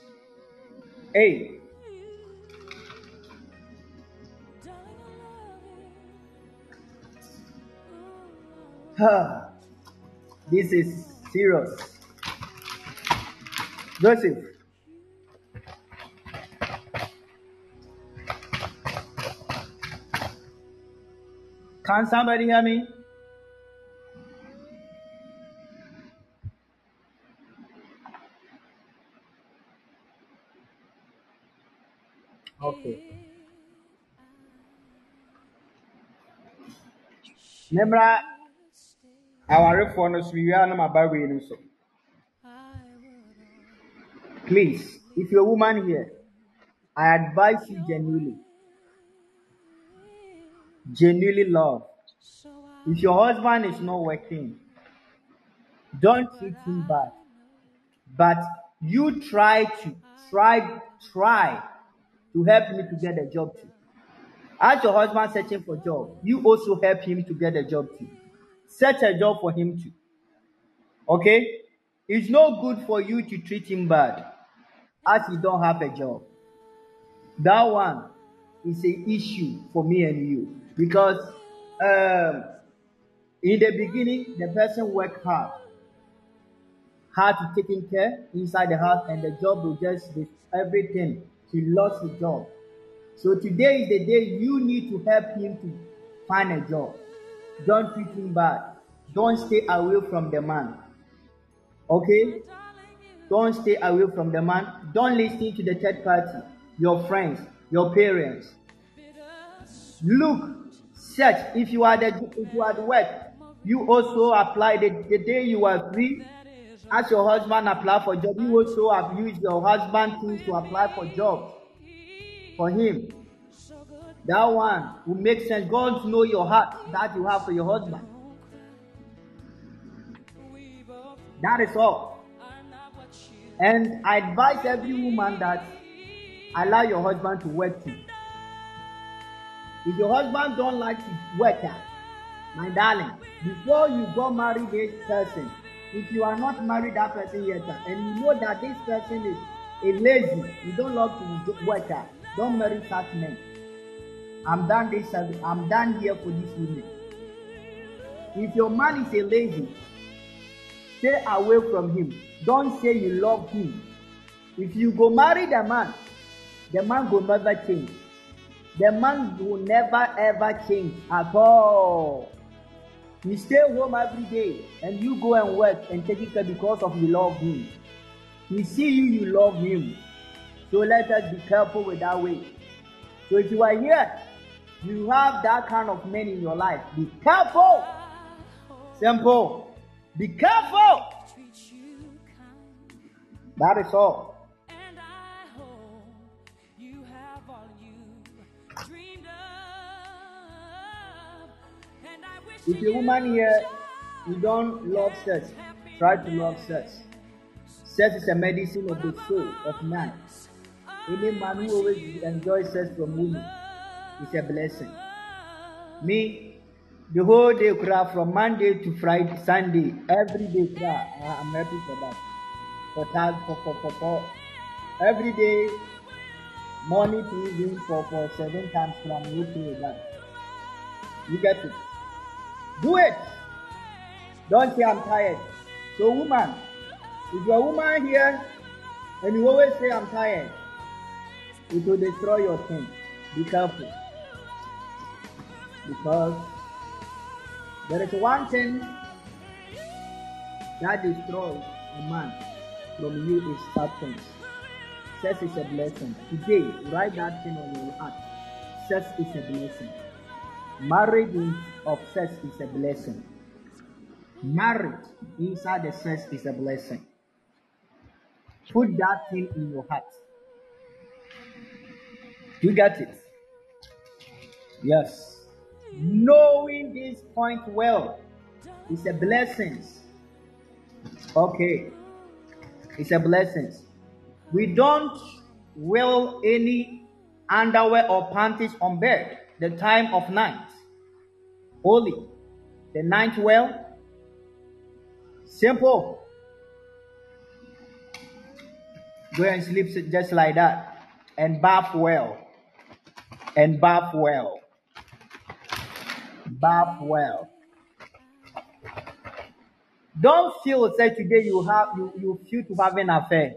[SPEAKER 2] A. this is serious. Joseph. Can somebody hear me? Remember, awarefoɔ no so wiea no maba wei no so. Please, if you're a woman here, I advise you genuinely. Genuinely love. If your husband is not working, don't treat him bad. But you try to try try to help me to get a job too. As your husband searching for job, you also help him to get a job too. Search a job for him too. Okay? It's no good for you to treat him bad as he don't have a job. That one is an issue for me and you because um, in the beginning the person worked hard, hard to taking care inside the house, and the job will just be everything. He lost his job. So today is the day you need to help him to find a job. Don't treat him bad. Don't stay away from the man. Okay? Don't stay away from the man. Don't listen to the third party, your friends, your parents. Look, search. If you are the if you are work, you also apply the, the day you are free. As your husband apply for job, you also have used your husband things to apply for job for him. That one will make sense. God know your heart that you have for your husband. That is all. And I advise every woman that allow your husband to work too. If your husband don't like to work my darling, before you go marry this person, if you are not married that person yet, and you know that this person is a lazy, you don't love to work don't marry such men. I'm done this. I'm done here for this women. If your man is a lazy, stay away from him. Don't say you love him. If you go marry the man, the man will never change. The man will never ever change at all. You stay home every day and you go and work and take care because of you love him. He see you, you love him. So let us be careful with that way. So if you are here, you have that kind of men in your life. Be careful. Simple. Be careful. That is all.
[SPEAKER 1] And I hope you have all you dreamed of. And I wish
[SPEAKER 2] If you're a woman here, you don't love sex, try to love sex. Sex is a medicine of the soul of man. Any man who always enjoys sex from women is a blessing. Me, the whole day cry from Monday to Friday, Sunday, every day cry. I'm happy for that. For that, for, for, for, for every day, morning to evening for, for seven times, from okay with that. You get it? Do it. Don't say I'm tired. So, woman, if you're a woman here and you always say I'm tired, it will destroy your thing. Be careful. Because there is one thing that destroys a man from you is substance. Sex is a blessing. Today, write that thing on your heart. Sex is a blessing. Marriage of sex is a blessing. Marriage inside the sex is a blessing. Put that thing in your heart. You get it? Yes. Knowing this point well is a blessing. Okay. It's a blessing. We don't wear any underwear or panties on bed the time of night. Holy. The ninth well. Simple. Go and sleep just like that. And bath well. And bath well. Bath well. Don't feel say today you have you, you feel to have an affair.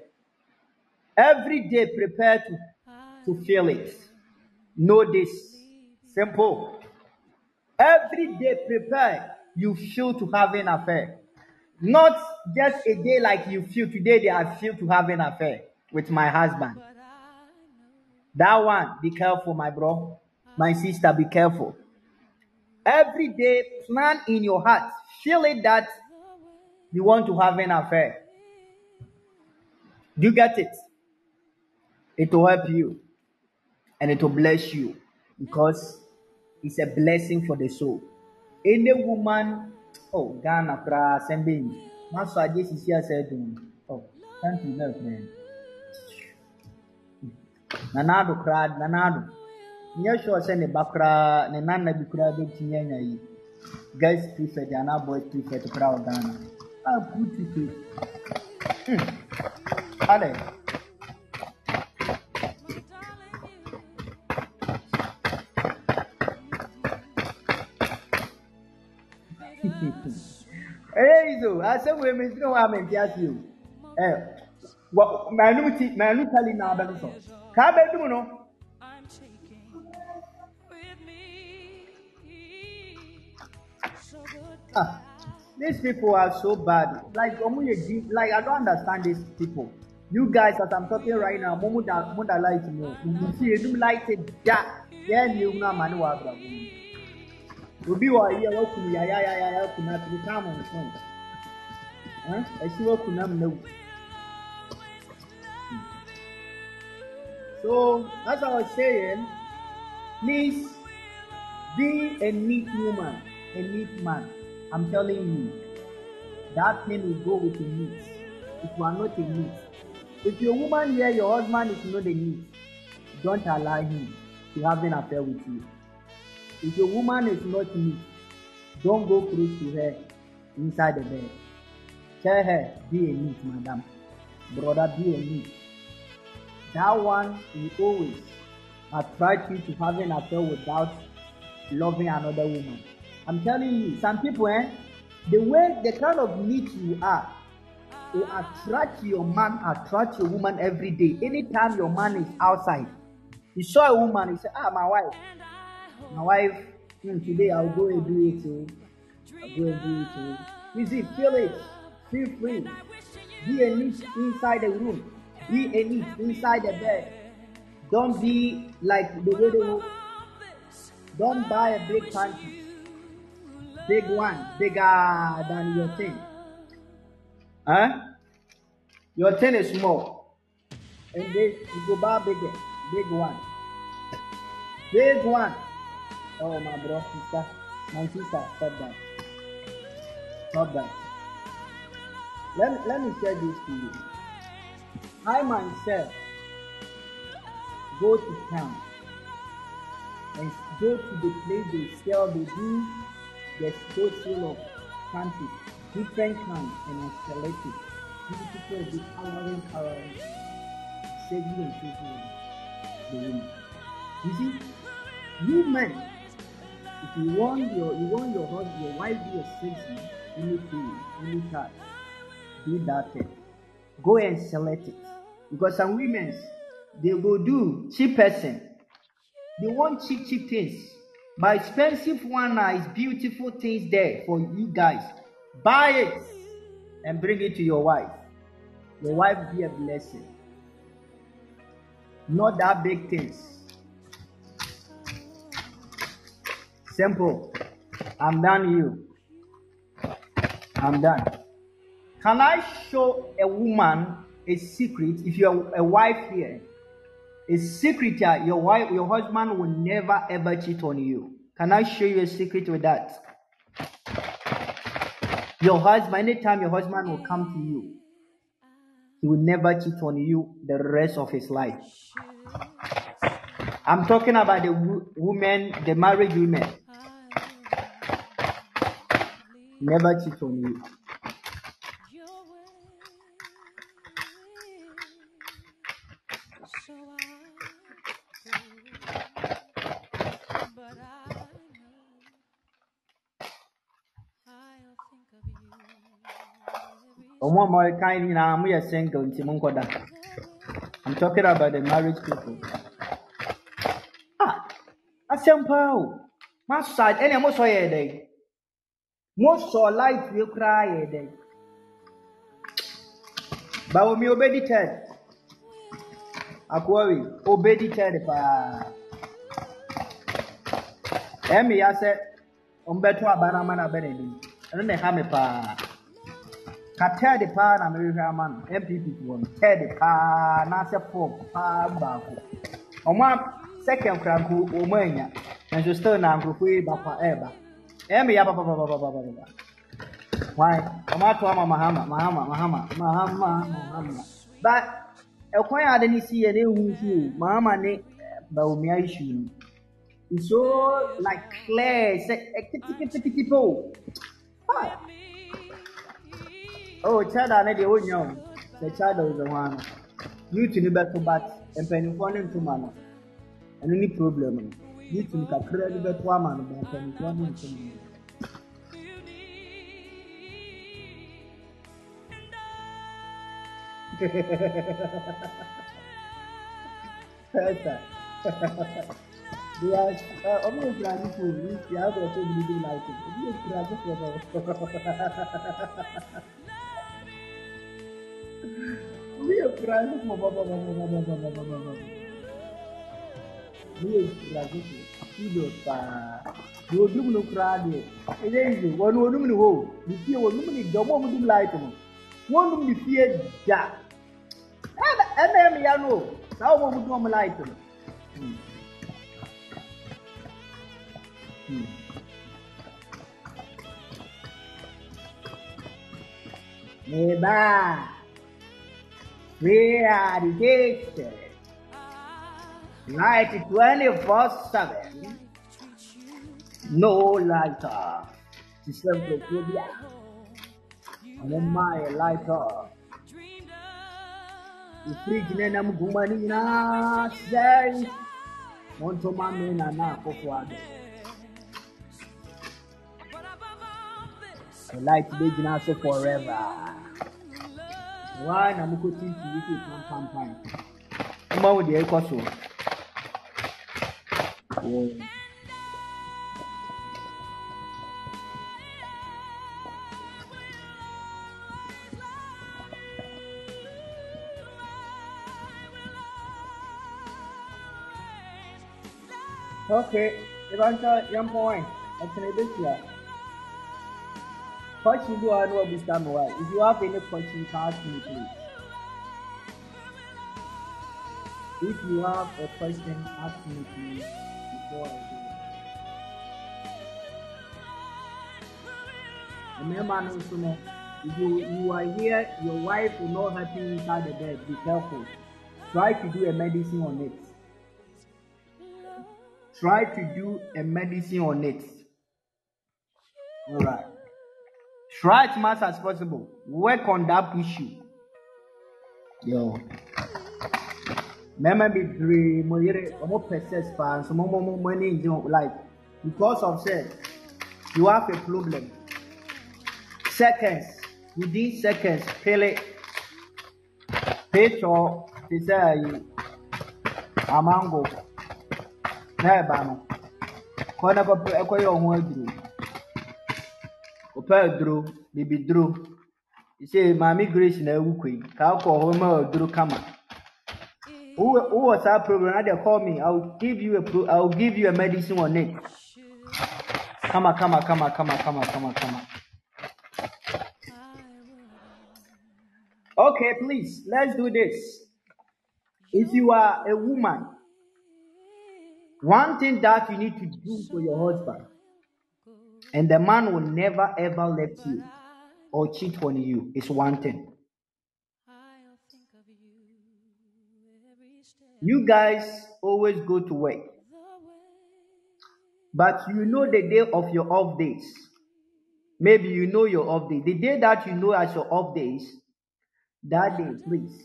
[SPEAKER 2] Every day prepare to, to feel it. Know this. Simple. Every day prepare you feel to have an affair. Not just a day like you feel today that I feel to have an affair with my husband. That one, be careful, my bro. My sister, be careful. Every day, plan in your heart. Feel it that you want to have an affair. Do you get it? It will help you and it will bless you because it's a blessing for the soul. Any woman, oh, Ghana, pra, sending, Master Jesus here said, oh, thank you, man. Nanado koraa nanado nyɛ sure sɛ ne ba koraa ne nana bi koraa bɛtumi anya yi. Girls prefect anaa boys prefect koraa wɔ Ghana. A putu pe hmm. Ade ɛyɛ yi so asɛm wei mi ntiri hɔ a mi nti ase o. Ɛ wɔ mɛnum ti mɛnum tali na abɛn so kaa bɛ dum no.
[SPEAKER 1] I'm taking with me. So good.
[SPEAKER 2] Ah, these people are so bad. Like, omo ye deep. Like, I don't understand these people. You guys, as I'm talking right now, momo da momo da light me. You see, you light it da. Yeah, you know, man, wa bra. Obi wa here, wa kunu ya ya ya ya ya kunu ati come on phone. Huh? I see wa kunu am now. So, as I was saying, please be a neat woman, a neat man. I'm telling you, that thing will go with the neat. If you are not a neat, if you're a woman here, your husband is not a neat, don't allow him to have an affair with you. If your woman is not neat, don't go close to her inside the bed. Tell her, be a neat, madam. Brother, be a neat. That one will always attract you to have an affair without loving another woman. I'm telling you, some people, eh, the way, the kind of neat you are, will attract your man, attract your woman every day. Anytime your man is outside, he saw a woman, he said, Ah, my wife, my wife, hmm, today I'll go and do it too. I'll go and do it too. You see, feel it, feel free. Be a neat inside the room, be a neat inside the bed. Don't be like the will. Don't buy a big panty big one, bigger than your thing. Huh? Your thing is small. And they you go buy bigger, big one. Big one. Oh my bro, sister. My sister, stop that. Stop that. Let, let me share this to you. I myself go to town and go to the place they sell, they do there's so full of countries, different kinds, and I select it. Beautiful, the coloring, coloring, saving and saving the woman. You see, you men, if you want your you want your husband, your wife be a sexy, anything, any type, do that thing. Go and select it. Because some women they go do cheap person. They want cheap cheap things. My expensive one is beautiful things there for you guys. Buy it and bring it to your wife. Your wife be a blessing. Not that big things. Simple. I'm done you. I'm done. Can I show a woman a secret if you're a wife here? A secret your wife, your husband will never ever cheat on you. Can I show you a secret with that? Your husband, anytime your husband will come to you, he will never cheat on you the rest of his life. I'm talking about the wo- women, the married women. Never cheat on you. Ẹ̀ka yìí nyinaa mo yẹ single nti mo nkɔda. I'm talking about the married people. Ah, asɛm paa o. Mo asɔ ade ɛnna mo sɔ yɛ dɛ. Mo sɔ light wie koraa yɛ dɛ. Bawo mi obedi third. Akoa wi obedi third paa. Ɛmi ya sɛ ɔmbɛto aba na ama na n'anim. Ɛno na ɛha mi paa. Ka tɛɛde paa na mehwehwɛ ama no npp wɔ no tɛɛde paa n'asɛ fɔm paa baako ɔmo a second kora nko ɔmo anya nanso still na nkurɔfoɔ yi ba pa ɛɛba ɛmi ya papapapapapapa wan ɔmo ato ama mahama mahama mahama mahama mahama ba ɛkwan a ade ne si yɛ ne ehu nso o mahama ne eh, bawumia issue no it's so like clear sɛ ɛketekete o ah. Oh, kyada ne deɛ wonya o sɛ kyada wo ho ano youth no bɛto bat. Mpanimfoɔ ne ntoma no ɛno ne problem no youth no kakra no bɛto ama no ba mpanimfoɔ ne ntoma no. They are, uh, ọmọ ní fún mi, àwọn ọ̀tọ̀ mi níbi láìpẹ́. Òkúra ní fún ọmọ. Mi òkúra ní fún ọmọ bàbá bàbá bàbá bàbá bàbá bàbá. Mi òkúra ní fún kílò paa. Ní odum ní kúra deɛ, ɛyɛ yìí, wɔn ní onum ní hó, ní fie wɔn num ní dɔm wɔn dum láìpẹ́ no, wɔn num ní fie da. Ɛna ɛna ɛmi ya no, saa wɔn dum wɔn láìpẹ́ no. Hmm. Hmm. We are the gifted. Light 24 7. No lighter. System phobia. No my lighter. The fridge nenam gumani na say. Monto mame na na kofuado. The light so forever. Why na moko tinti wiki pam pam pam. Mma wo deɛ ɛkɔ so. Okay, ɛtena ebesia. Question bi wɔ ha If you have any question, you can ask me please. If you have a question, ask me please before I do. Remember no no, if you, you are here, your wife will not help you inside the bed. Be careful. Try to do a medicine on it. Try to do a medicine on it. Alright. Try as much as possible. Work on that issue. Yo. Mẹ́mẹ́ bebree mo yere ọmọ pẹ̀sẹ̀s paa nso mo mo mo mo ngye wọn like because of say you have a problem. Seconds within seconds pele picture ti sẹ́ ayi amango na ẹ̀bà no kọ́ ẹ̀ kọ́ yẹ ọ̀hún aduro ọpẹ aduro bibi duro sẹ maame grace na ewu kwe ka akọ hɔ ma aduro kama. Wowɔ saa program na de call me i will give you a pro i will give you a medicine on it. Kama kama kama kama kama kama kama. Okay please let's do this. If you are a woman one thing that you need to do for your husband and the man will never ever let you or cheat on you is one thing. You guys always go to work, but you know the day of your off days. Maybe you know your off day. The day that you know as your off days, that day, please.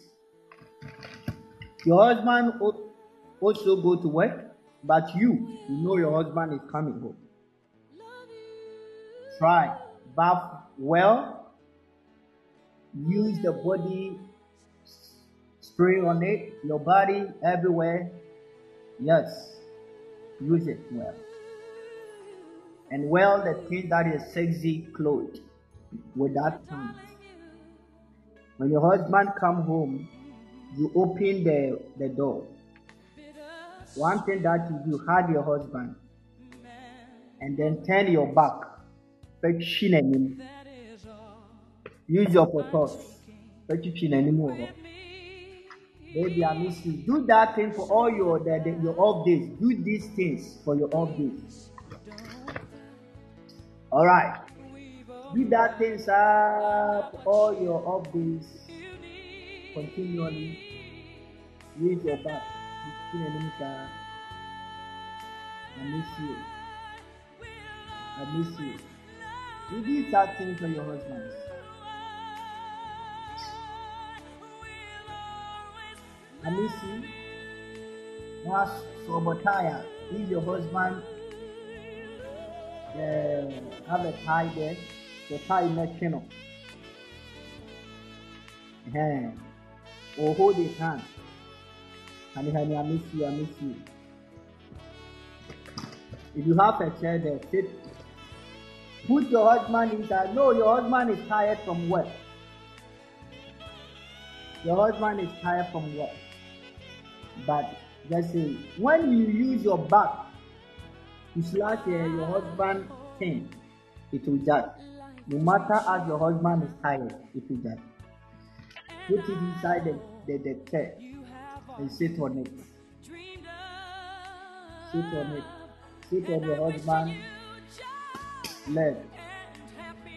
[SPEAKER 2] Your husband also go to work, but you, you know your husband is coming home. Try bath well. Use the body spray on it, your body everywhere. Yes, use it well. And well, the thing that is sexy clothes with that time. When your husband come home, you open the, the door. One thing that you do, hug your husband, and then turn your back. Use your photos. Baby, I miss you. Do that thing for all your the, the, your days. Do these things for your days. All right. Do that things up all your days continually. Use your back. I miss you. I miss you. Do these that things for your husbands. Amisi, was Sobotaya, if your husband uh, have a tie there, the tie neck channel. Uh, or hold his hand. Honey, honey, I miss you, I miss you. If you have a chair there, sit. Put your husband inside. No, your husband is tired from work. Your husband is tired from work. But just say, when you use your back to slash uh, your husband thing, it will judge. No matter as your husband is tired, it will judge. Put it inside the, the, the chair and sit on it. Sit on it. Sit on your husband's leg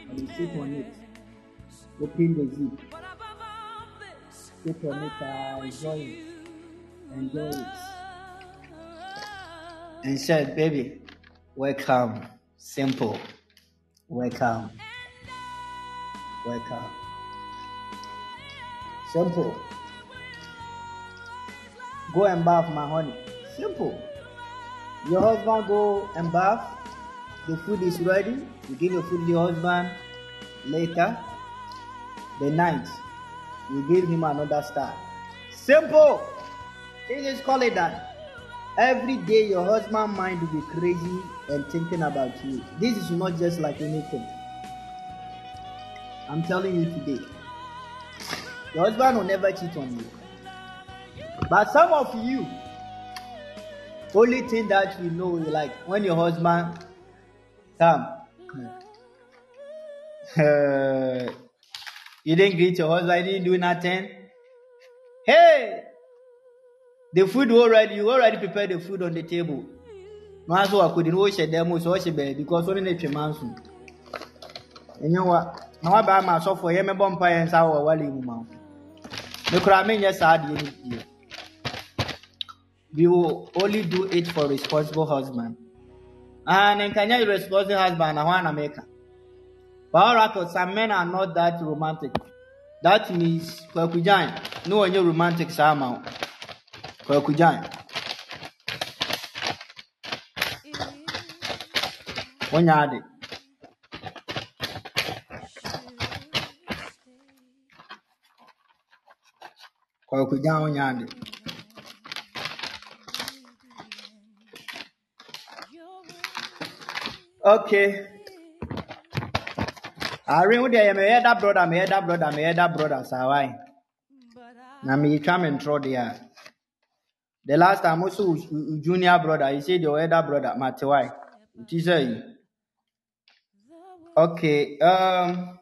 [SPEAKER 2] and you sit on it. Open the zip. Sit on it and enjoy it enjoy it. And said, Baby, welcome. Simple. Welcome. Welcome. Simple. Go and bath, my honey. Simple. Your husband go and bath. The food is ready. You give your food to your husband. Later, the night, you give him another star. Simple. They just call it that. Every day your husband mind will be crazy and thinking about you. This is not just like anything. I'm telling you today. Your husband will never cheat on you. But some of you, only thing that you know, is like when your husband come, uh, <laughs> you didn't greet your husband, you didn't do nothing. Hey, the food already you already prepared the food on the table. Wọn aso akodi ni wɔhyɛ dan mu so wɔhyɛ baabi because ɔne ne twɛ man so enye wa na wa baa ma asɔfo yɛ mɛbɔ mpa yɛn nsa wɔ wale mu ma. Ne kora me nyɛ saa adeɛ ne we will only do it for responsible husband ah ne nka nyɛ responsible husband na hɔ ana mɛka but some men are not that romantic. That means kwakugyan ne wɔnyɛ romantic saa ma. O. kwaku gyan okay àárín wo deɛ yɛ mɛyɛ da broda mɛyɛ da broda mɛyɛ da broda saa wae na meyitwa me ntorɔ deɛ a The last time also junior brother, he said your elder brother, Matewai. It is a Okay. Um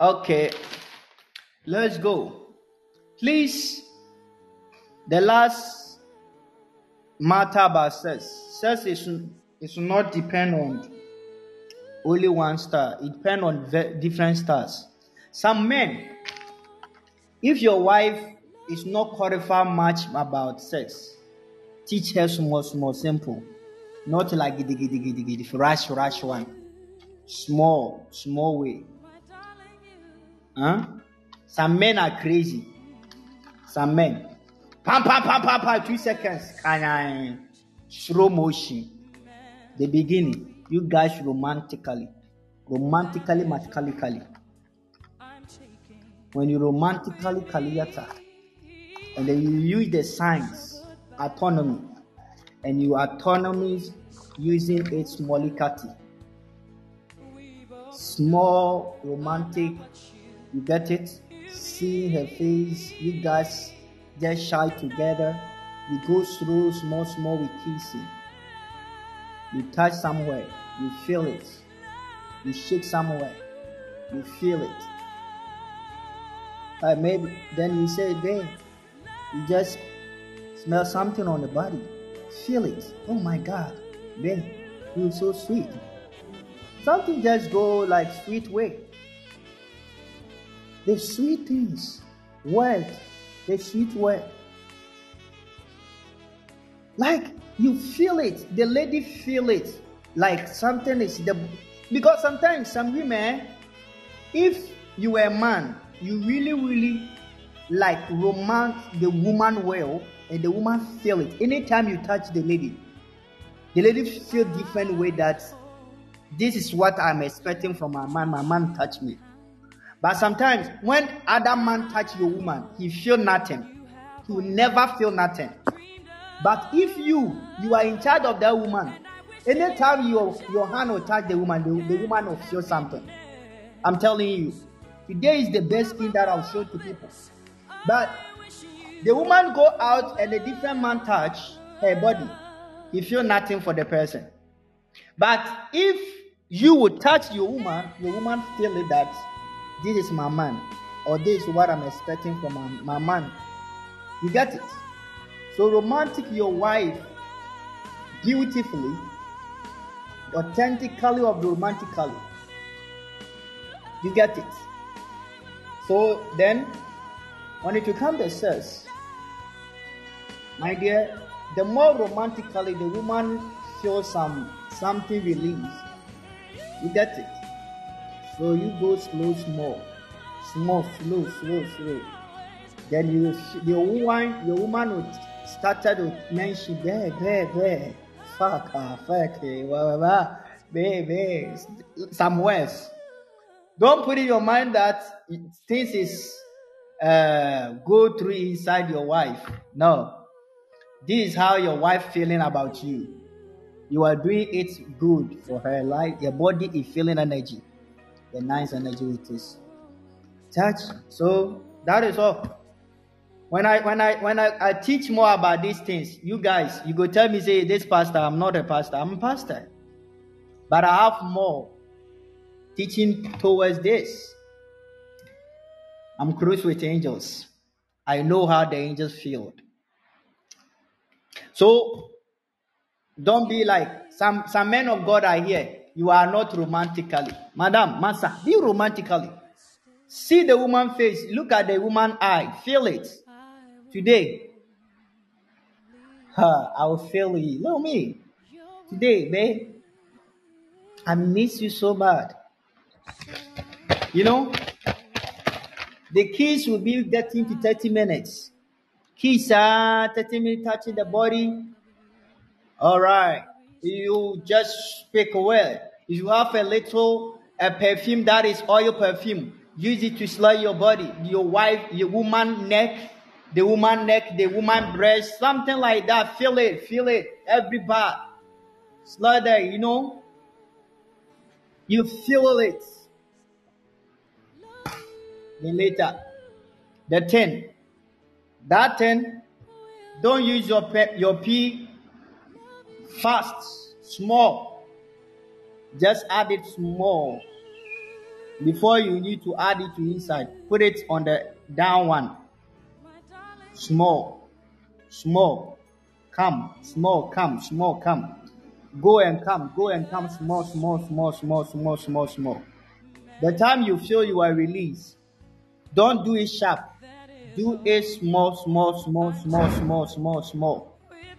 [SPEAKER 2] Okay. Let's go. Please. The last matter about it should, it should not depend on only one star. It depends on different stars. Some men, if your wife is not qualified much about sex, teach her small, small, simple. Not like giddy, giddy, giddy, giddy, rush, rush one. Small, small way. Huh? Some men are crazy. Some men. Pam, pam, pam, pam, pam, two seconds. Kind slow motion. The beginning. You guys romantically. Romantically, mathematically. When you romantically kaliata, and then you use the signs, autonomy, and you autonomy using its smallicity. Small, romantic, you get it? See her face, you guys just shy together. You go through small, small with kissing. You touch somewhere, you feel it. You shake somewhere, you feel it. Uh, maybe then you say, babe, you just smell something on the body, feel it. Oh my God, babe, you're so sweet. Something just go like sweet way. The sweet things, word, the sweet word. Like you feel it, the lady feel it, like something is the because sometimes some women, if you were a man, you really, really like romance the woman well, and the woman feel it. Anytime you touch the lady, the lady feel different way that this is what I'm expecting from my man. My man touch me. But sometimes when other man touch your woman, he feel nothing. He will never feel nothing. But if you you are in charge of that woman, anytime your your hand will touch the woman, the, the woman will feel something. I'm telling you, today is the best thing that I'll show to people. But the woman go out and a different man touch her body, he feel nothing for the person. But if you would touch your woman, your woman feel that this is my man, or this is what I'm expecting from my, my man. You get it? So romantic your wife beautifully, authentically or romantically. You get it? So then, when it comes to sex, my dear, the more romantically the woman feels some something released, you get it? So you go slow, small, small, slow, slow, slow. Then you, your woman, your woman will started to mention, there, there, there, fuck, ah, fuck, blah, blah, blah, baby, some words. Don't put in your mind that things is uh, go through inside your wife. No, this is how your wife feeling about you. You are doing it good for her. Like your body is feeling energy the nice energy with this touch. So that is all. When I when I when I, I teach more about these things, you guys, you go tell me, say, this pastor, I'm not a pastor, I'm a pastor. But I have more teaching towards this. I'm close with angels. I know how the angels feel. So don't be like some some men of God are here you are not romantically. Madam, Massa, be romantically. See the woman face, look at the woman eye, feel it. Today, huh, I will feel you. Look me. Today, babe, I miss you so bad. You know, the kiss will be getting to 30 minutes. Kiss, uh, 30 minutes touching the body. All right you just speak well. If you have a little a perfume that is oil perfume, use it to slay your body, your wife, your woman neck, the woman neck, the woman breast, something like that. Feel it, feel it, every part. There, you know. You feel it. Then later, the ten. That ten, don't use your pe- your pee Fast, small. Just add it small. Before you need to add it to inside, put it on the down one. Small, small, come, small, come, small, come. Go and come, go and come, small, small, small, small, small, small, small. The time you feel you are released, Don't do it sharp. Do it small, small, small, small, small, small, small.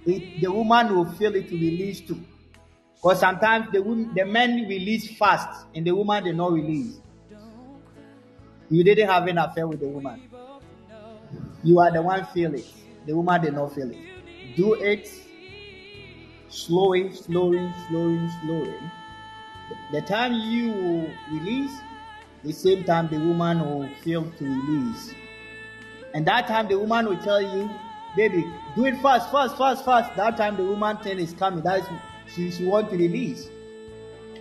[SPEAKER 2] The woman will feel it to release too. Because sometimes the the men release fast and the woman did not release. You didn't have an affair with the woman. You are the one feel it. The woman did not feel it. Do it slowly, slowly, slowly, slowly. The time you release, the same time the woman will feel to release. And that time the woman will tell you, baby, do it fast, fast, fast, fast. That time the woman turn is coming. That is she, she want to release.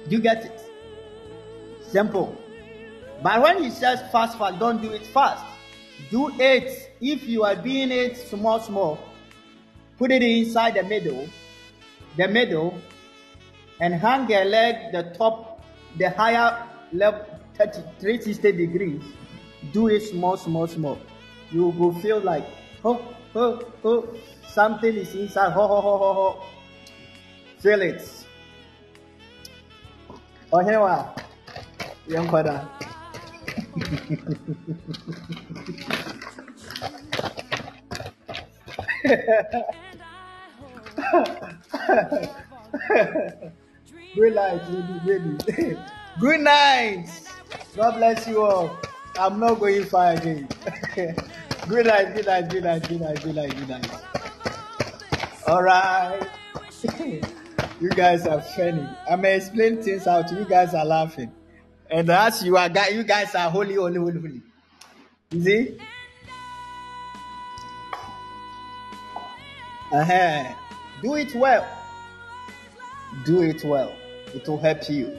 [SPEAKER 2] Do you get it? Simple. But when he says fast, fast, don't do it fast. Do it. If you are doing it small, small, put it inside the middle, the middle, and hang your leg the top, the higher level, 30, 360 degrees. Do it small, small, small. You will feel like, oh, oh, oh, something is inside. Ho, ho, ho, ho, ho. Feel it. Oh, here we are. Young father. <laughs> Good night, baby, baby. <laughs> Good night. God bless you all. I'm not going far again. <laughs> good night, good night, good night, good night, good night, good night. All right. <laughs> you guys are funny. I may explain things out. You guys are laughing. And as you are, you guys are holy, holy, holy, holy. You see? Uh-huh. Do it well. Do it well. It will help you.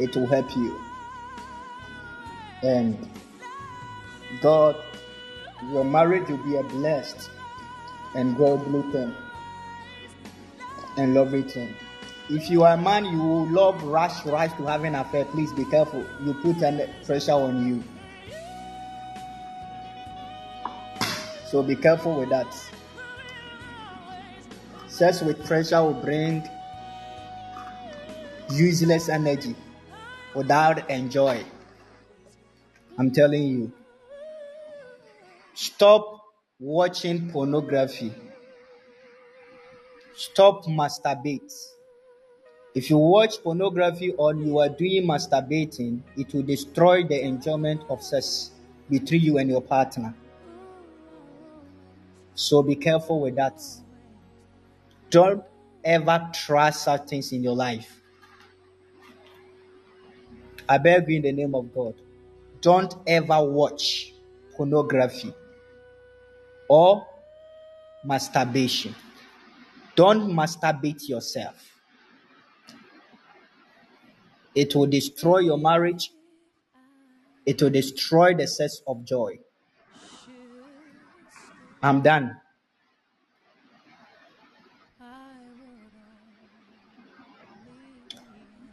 [SPEAKER 2] It will help you. And God, your marriage will be a blessed and God thing and love return. If you are a man, you will love rush, rush to have an affair. Please be careful. You put under pressure on you. So be careful with that. Sex with pressure will bring useless energy without enjoy. I'm telling you. Stop watching pornography. Stop masturbate. If you watch pornography or you are doing masturbating, it will destroy the enjoyment of sex between you and your partner. So be careful with that. Don't ever trust such things in your life. I beg you in the name of God. Don't ever watch pornography or masturbation. Don't masturbate yourself. It will destroy your marriage. It will destroy the sense of joy. I'm done.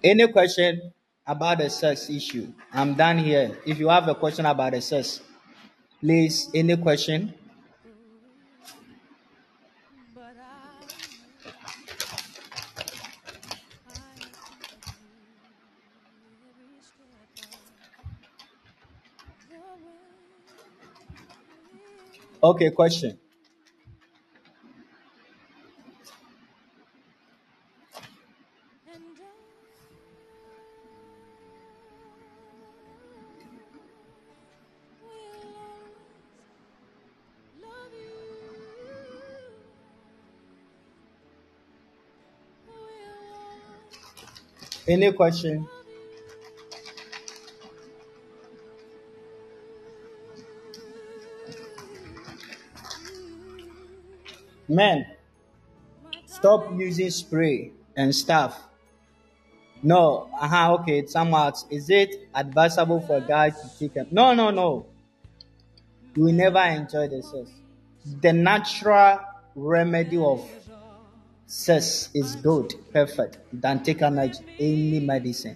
[SPEAKER 2] Any question about the sex issue? I'm done here. If you have a question about the sex, please, any question? Okay, question. Any question? Men, stop using spray and stuff. No, uh-huh, okay, somewhat. Is it advisable for guys to take them? No, no, no. You will never enjoy the sex. The natural remedy of sex is good, perfect, than take any medicine.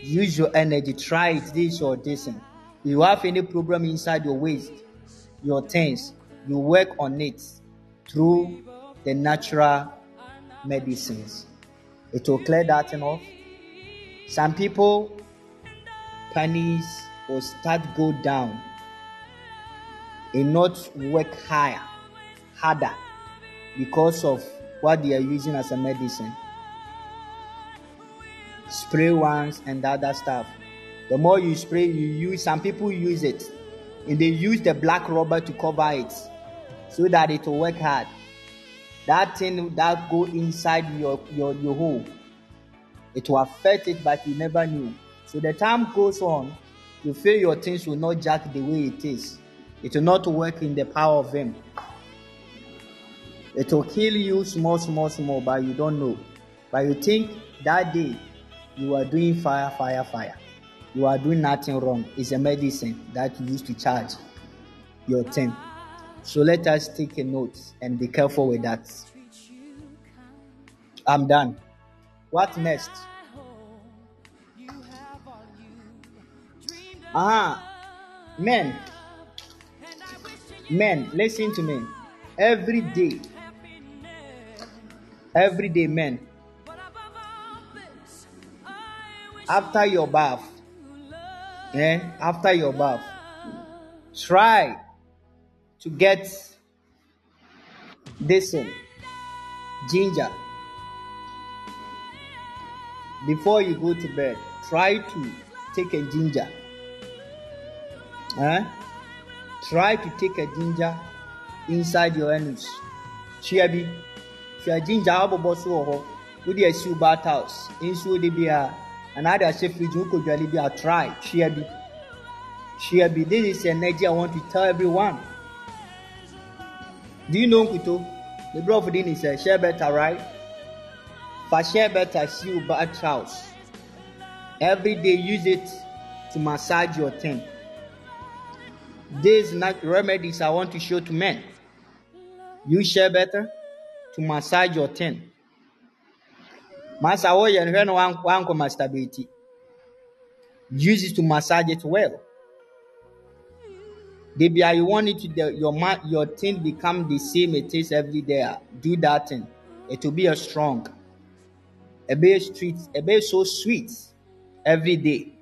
[SPEAKER 2] Use your energy, try it, this or this. You have any problem inside your waist, your things, you work on it through the natural medicines. It will clear that enough. Some people, pennies will start go down and not work higher, harder because of what they are using as a medicine. Spray once and other stuff. The more you spray, you use. Some people use it, and they use the black rubber to cover it, so that it will work hard. That thing that go inside your your your hole, it will affect it, but you never knew. So the time goes on, you feel your things will not jack the way it is. It will not work in the power of Him. It will kill you small, small, small, but you don't know. But you think that day you are doing fire, fire, fire. You are doing nothing wrong. It's a medicine that you use to charge your thing. So let us take a note and be careful with that. I'm done. What next? Ah, men, men, listen to me. Every day, every day, men, after your bath, eh, after your bath, try to get this in ginger before you go to bed. Try to take a ginger Eh? Try to take a ginger inside your anus. Chia bi. Hwɛ ginger abobɔ so wɔ hɔ. Wode asi wo bath house. Nsuo de bi a anaa de ahyɛ fridge dwale bi a try. Chia bi. Chia bi. This is energy I want to tell everyone. Do you know Nkuto? The brother din is a share better, right? For share better, see you bath house. Every day use it to massage your thing. These remedies I want to show to men. You share better to massage your ten. No hwɛ no wankɔ masturbate. Use it to massage it well. Debia, you want it to the, your your thing become the same it is every day. Do that thing. It will be a strong. A bit sweet, a bit so sweet every day.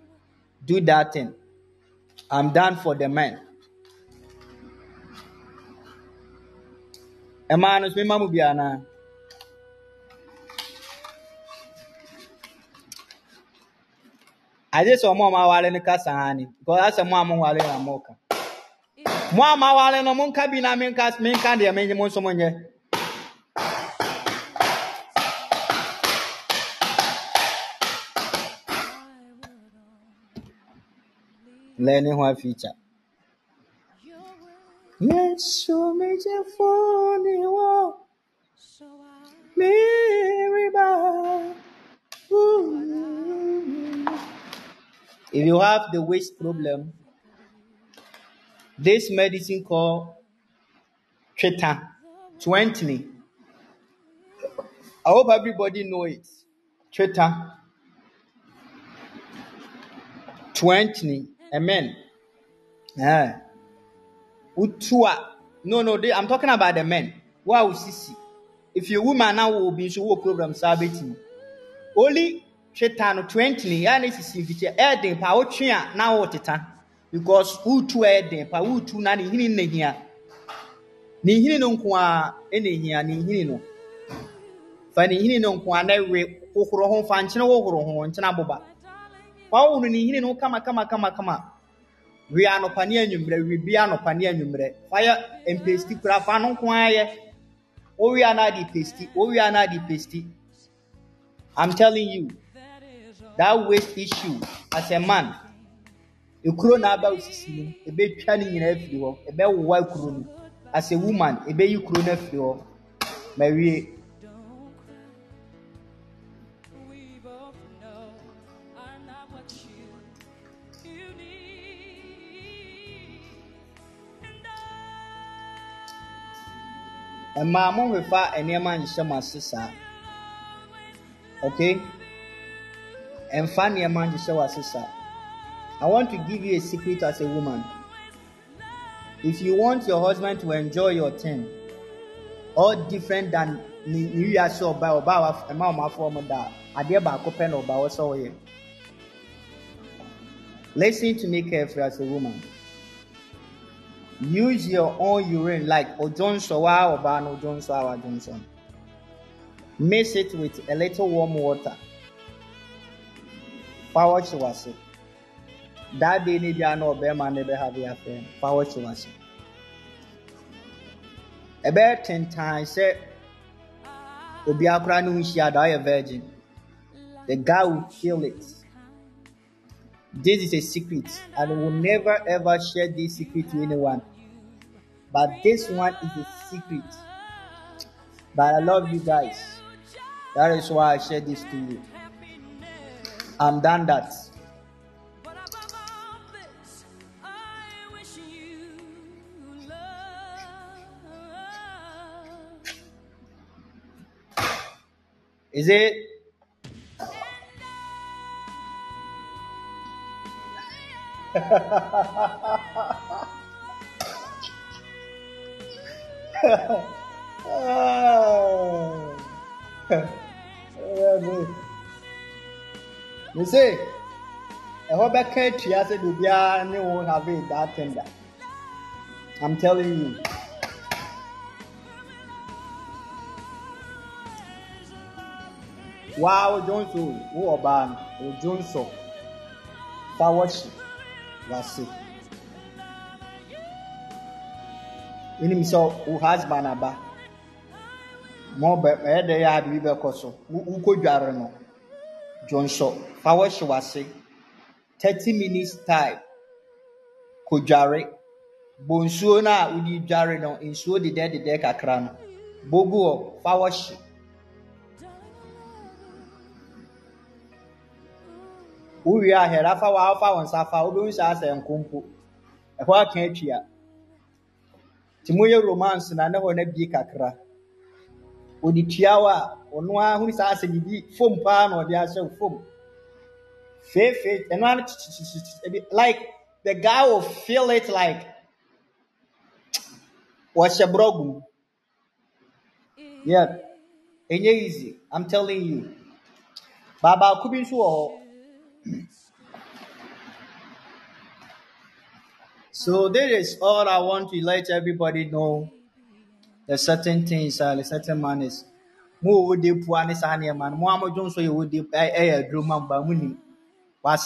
[SPEAKER 2] Do that thing. I'm done for the man. mmaa no so mema mu bi anaa agye sɛ ɔmo a ɔmo awale ni because asɛ mo a mo nwale na mo ka mo a mo awale no mo nka bi na menka deɛ menye mo nso mo nyɛ learning mejefuni wo miriba. If you have the waist problem, this medicine called Treta 20. I hope everybody know it. Treta 20. Amen. Yeah. Utua. No, no, they, I'm talking about the men. Wow, sisi. If you woman now will be so problem sabeti. Only chetano 20 ni ya ne sisi fiche eden pa otwe a na wo teta because utu eden pa utu na ne hini na hia. Ne hini no nko a ene hia ne hini no. Fa ne hini no nko a na we kokoro ho fa nkyene wo horo ho nkyene aboba. Wa wo ne hini no kama kama kama kama wie anɔpa ne anwummerɛ wie bia anɔpa ne anwummerɛ fa yɛ mpesti kura fa no nko ara yɛ wowie a na ade pesti wowie a na ade pesti i'm telling you that waste issue as a man ekuro na aba osisi mu ebetwa ne nyinaa afiri hɔ ebɛwowa ekuro no. As a woman ebeyi kuro no afiri hɔ ma wie. mmaa mohwɛfa nneɛma nhyɛ mo ase saa. Okay? Mfa nneɛma nhyehyɛ w'ase saa i want to give you a secret as a woman. If you want your husband to enjoy your thing all different than ne wiase ɔbaa ɔbaa wa mma ɔmo afɔ ɔmo da adeɛ baako na listen to me carefully as a woman. Use your own urine like ojonso wa oba no ojonso awa mix it with a little warm water. Power chiwase that day ni bia na ɔbɛrima ne bɛ have affair no power chiwase ɛbɛyɛ tentan sɛ obi akora ne ho hyia da ɔyɛ virgin. The guy will feel it. This is a secret and will never ever share this secret to anyone. But this one is a secret. But i love you guys. That is why i share this to you. I'm done that is it? You see ɛhɔ bɛka atua sɛ biribiara ne wo have it that tender. I'm telling you waa nso wo ɔbaa no wodwo nso fa wase wonim sɛ wo husband aba ma ɔbɛ ɛyɛ dɛ yɛ ade bi bɛkɔ so wo- wokɔdware no dwonso fa wase 30 minutes time kɔdware bɔ nsuo no a wode dware no nsuo dedɛdedɛ kakra no bogu hɔ fa wowie a hɛra fa wa fa wo nsa fa wobɛhu sɛ asɛ nkompo ɛhɔ aka atua nti moyɛ romance na ne hɔ no abie kakra ɔde tua wo a ɔno ara hunu sɛ asɛ biribi fom paa na ɔde ahyɛ wo fom. Feefee ɛno kyikyikyikyikyi ebi like the guy will feel it like wɔhyɛ borɔ gu mu yeah. Ɛnyɛ easy i'm telling you. Baabaako bi nso wɔ hɔ So this is all I want to let everybody know. The certain things, uh, the certain manners. Mo wo de pua ne saa nneɛma. Mo a modwo nso yɛ wo de ɛyɛ aduro ma ba. Wa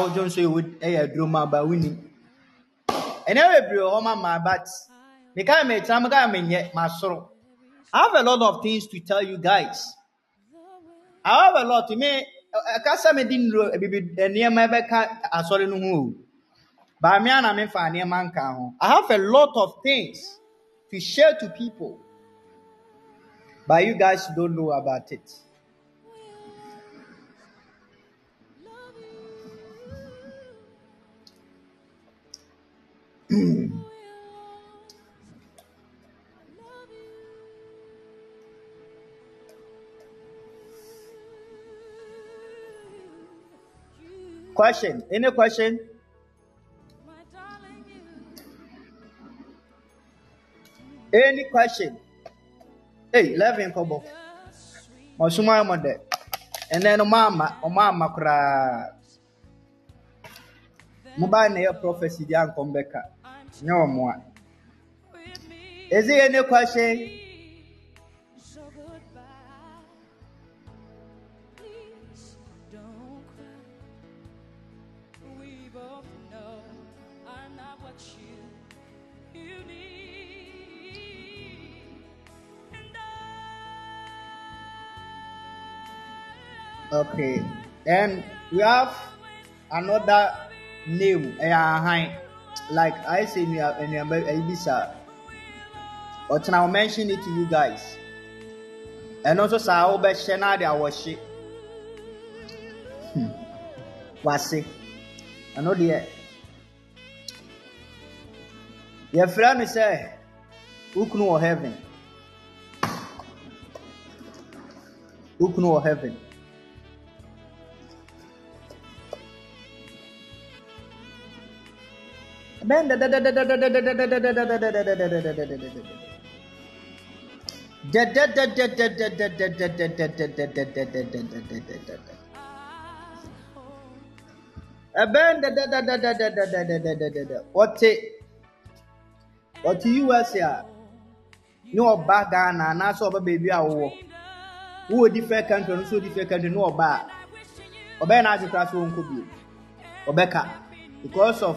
[SPEAKER 2] wodwo nso yɛ wo ɛyɛ aduro ma ba mu nim. Ma ma but meka me tena meka menyɛ masoro. I have a lot of things to tell you guys. I have a lot. To me nnuro eh, bibi eh, asɔre no ho nka ho. I have a lot of things to share to people. But you guys don't know about it. <clears throat> Question? Any question? Any question? Hey, eleven kobo. Masuma mo de. And then mama, mama kura. Mobile na your prophecy di ankom beka. Nyo mo. Is there any question? Okay. And we have another name. Eh, ahan. Like I say, in your Ibisa. But now I'll mention it to you guys. And also, sa I'll be sharing their worship. Wase. I know the. Your friend say, Uknu or heaven. Uknu or heaven. Ben wɔte wɔte us a ne ɔba ghana anaasɛ ɔba baabi a wowɔ wowɔ different country no so different country ne ɔba a ɔbɛyɛ no ase koraa sɛ wɔnkɔ bio ɔbɛka because of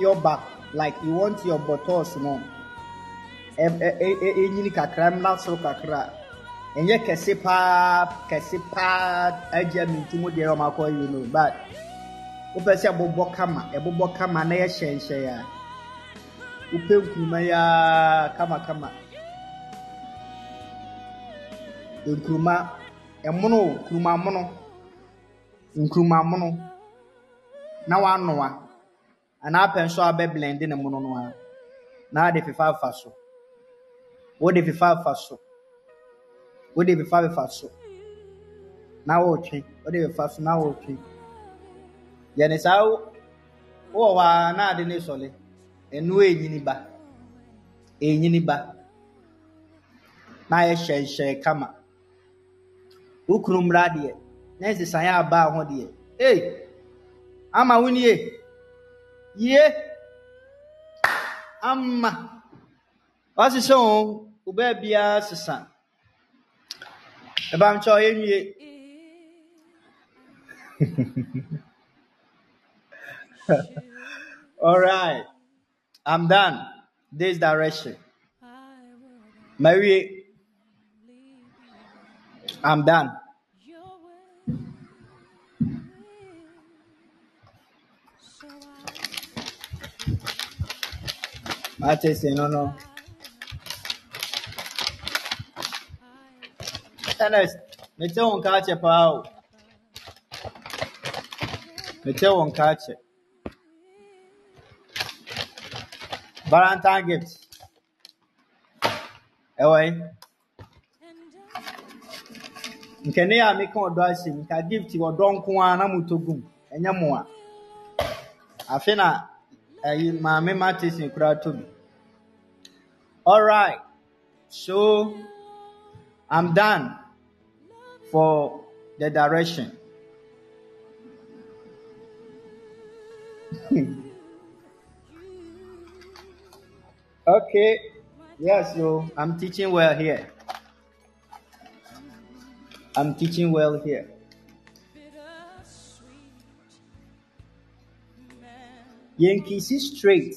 [SPEAKER 2] pure back like you want your bottles no ɛnyini kakra mmra soro kakra. Ɛnyɛ kɛse paa kɛse paa agya mintim deɛ ɔmo akɔ yi no but wopɛ sɛ ɛbobɔ kama ɛbobɔ kama na yɛ hyɛnhyɛn a wopɛ nkuruma yi a kamakama nkuruma ɛmono nkuruma mono. Nkuruma mono. Na wanoa anaa pɛ nso abɛ blend ne mono no a na ade fefa afa so wode fefa afa so wode fefa afa so na wɔretwe wode fefa so na wɔretwe yɛne saa wowɔ hɔ a na ade ne sɔle ɛno ɛnyini ba. Ɛnyini ba. Na ayɛ hyɛnhyɛn kama wo kunu mmra deɛ na nsesan aba ho deɛ ee ama wo nie yie ama ɔsesɛ wɔn ɔbaa biara sesa ɛbam kyɛ ɔyɛ nwie all right. I'm done. This direction. Marie. I'm done Mate sɛ no no Ernest, mete wo nka akyɛ paa o. Mete wo nka akyɛ. Valentine gift. Ɛwɔ yi. Nkene a meka ɔdɔ ahyɛ mu, nka gift ɔdɔ nko ara na motɔ gum. Ɛnyɛ mo a. Afe na ɛyi maame Martin koraa tɔ bi. All right. So I'm done for the direction. <laughs> okay. Yes, so I'm teaching well here. I'm teaching well here. Yankee straight.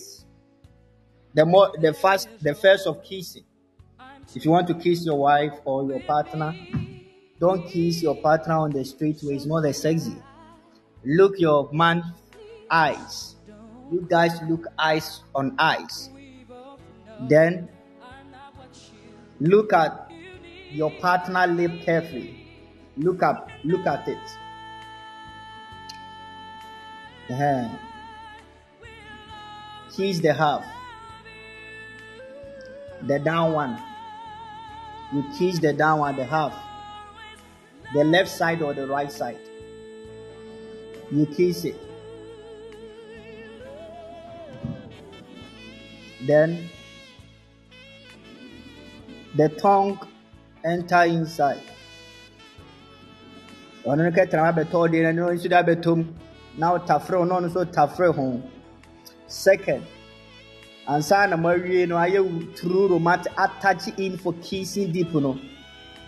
[SPEAKER 2] The more the first the first of kissing. If you want to kiss your wife or your partner, don't kiss your partner on the street where it's not that sexy. Look your man eyes. You guys look eyes on eyes. Then look at your partner lip carefully. Look up, look at it. Uh-huh. Kiss the half. The down one. You kiss the down one, the half. The left side or the right side. You kiss it. Then the tongue enter inside. ɔno no kɛtena abɛtɔ no ɛno nso de na na ɔno nso tafere ho second. Ansa na mo awie no ayɛ true romance attach in for kissing deep no.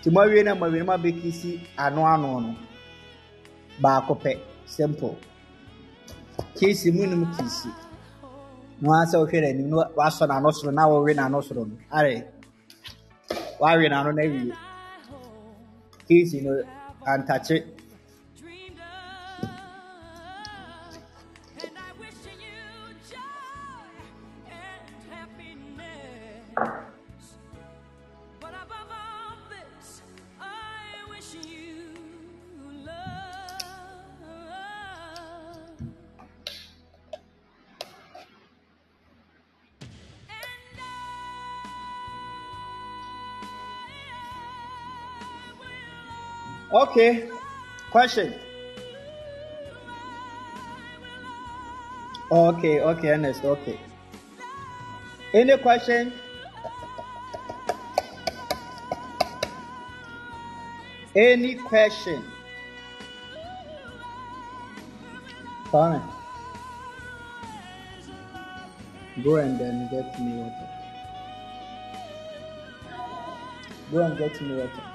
[SPEAKER 2] Nti mo awie na mo awie no mo abɛkisi ano ano no. Baako pɛ simple. Kisi mu num kisi. Na wɔn asɛ wɔhwɛ n'anim na wasɔ n'ano soro na wɔwe n'ano soro no. Are wawe n'ano na awie kisi no antakye Okay. Question. Okay, okay, Ernest, okay. Any question? Any question? Fine. Go and then get me water. Go and get me water.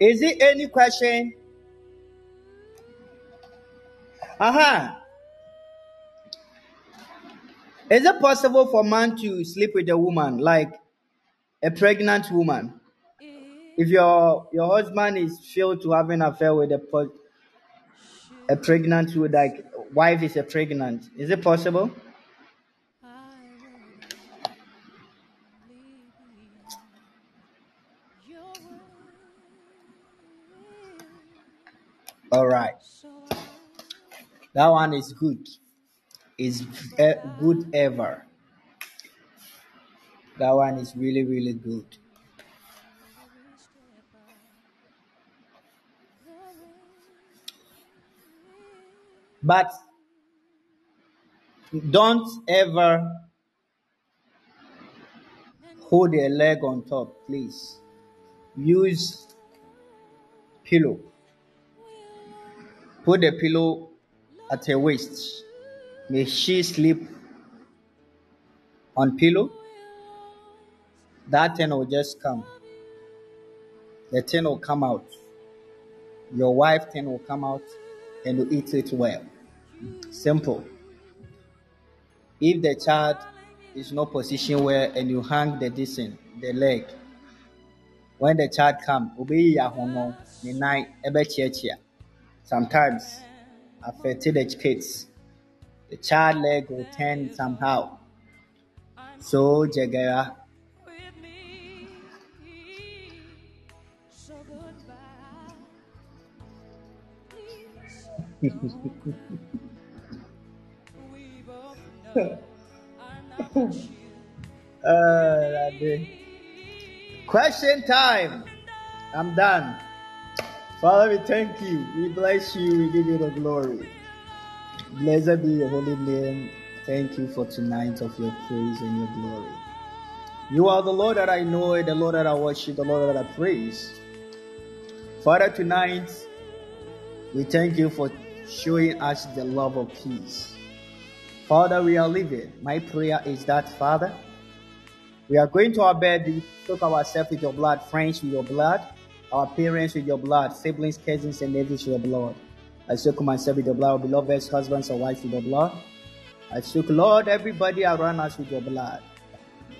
[SPEAKER 2] Is it any question? Aha. Is it possible for man to sleep with a woman, like a pregnant woman? If your your husband is filled to having an affair with a a pregnant woman, like wife is a pregnant, is it possible? All right. That one is good. Is eh, good ever. That one is really, really good. But don't ever hold a leg on top, please. Use pillow. Put the pillow at her waist. May she sleep on pillow. That thing will just come. The thing will come out. Your wife thing will come out and you eat it well. Simple. If the child is not positioned well and you hang the distance, the leg, when the child come, obey ya hono, ni nai ebe chia Sometimes affected the kids. The child leg will turn somehow. So Jagera. <laughs> uh, question time. I'm done. Father, we thank you. We bless you. We give you the glory. Blessed be your holy name. Thank you for tonight of your praise and your glory. You are the Lord that I know, the Lord that I worship, the Lord that I praise. Father, tonight we thank you for showing us the love of peace. Father, we are living. My prayer is that, Father, we are going to our bed, we soak ourselves with your blood, friends with your blood our parents with your blood, siblings, cousins, and nephews with your blood. I soak myself with your blood, beloved husbands and wives with your blood. I soak, Lord, everybody around us with your blood.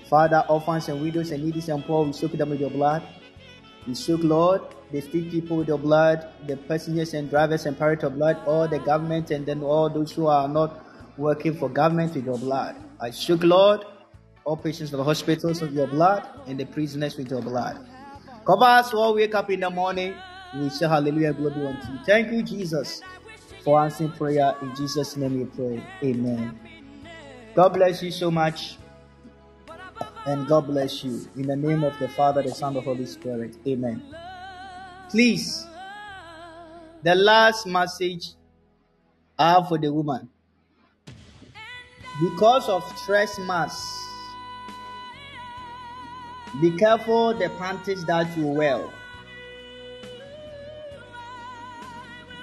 [SPEAKER 2] Father, orphans and widows and needy and poor, we soak them with your blood. We soak, Lord, the street people with your blood, the passengers and drivers and parents of blood, all the government and then all those who are not working for government with your blood. I soak, Lord, all patients in the hospitals with your blood and the prisoners with your blood. Cover us all wake up in the morning. We say hallelujah, glory unto you. Thank you, Jesus, for answering prayer. In Jesus' name we pray. Amen. God bless you so much. And God bless you. In the name of the Father, the Son, the Holy Spirit. Amen. Please, the last message I have for the woman. Because of stress mass be careful the panties that you wear.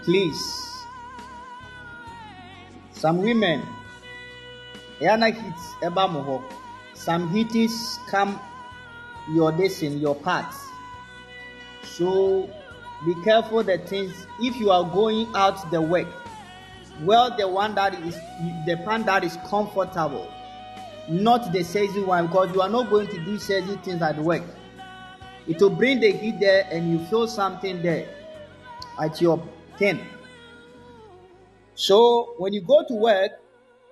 [SPEAKER 2] Please. Some women, Some heats come your in your parts. So be careful the things if you are going out the work. Well, the one that is the pant that is comfortable not the sexy one, because you are not going to do sexy things at work. It will bring the heat there, and you feel something there at your thing. So when you go to work,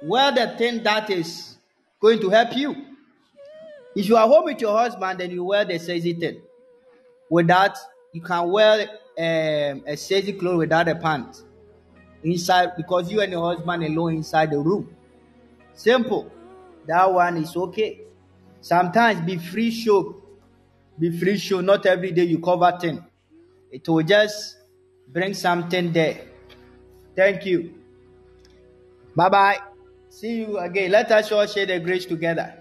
[SPEAKER 2] wear the thing that is going to help you. If you are home with your husband, then you wear the sexy thing. With that, you can wear um, a sexy clothes without a pants inside because you and your husband alone inside the room. Simple. That one is okay. Sometimes be free show. Be free show. Not every day you cover thing. It will just bring something there. Thank you. Bye bye. See you again. Let us all share the grace together.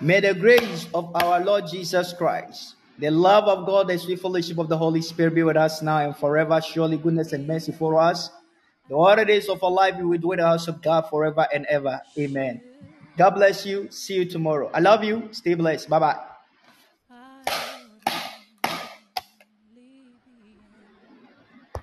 [SPEAKER 2] May the grace of our Lord Jesus Christ, the love of God, the sweet fellowship of the Holy Spirit be with us now and forever. Surely goodness and mercy for us. The order days of our life be with the house of God forever and ever. Amen. God bless you. See you tomorrow. I love you. Stay blessed. Bye bye.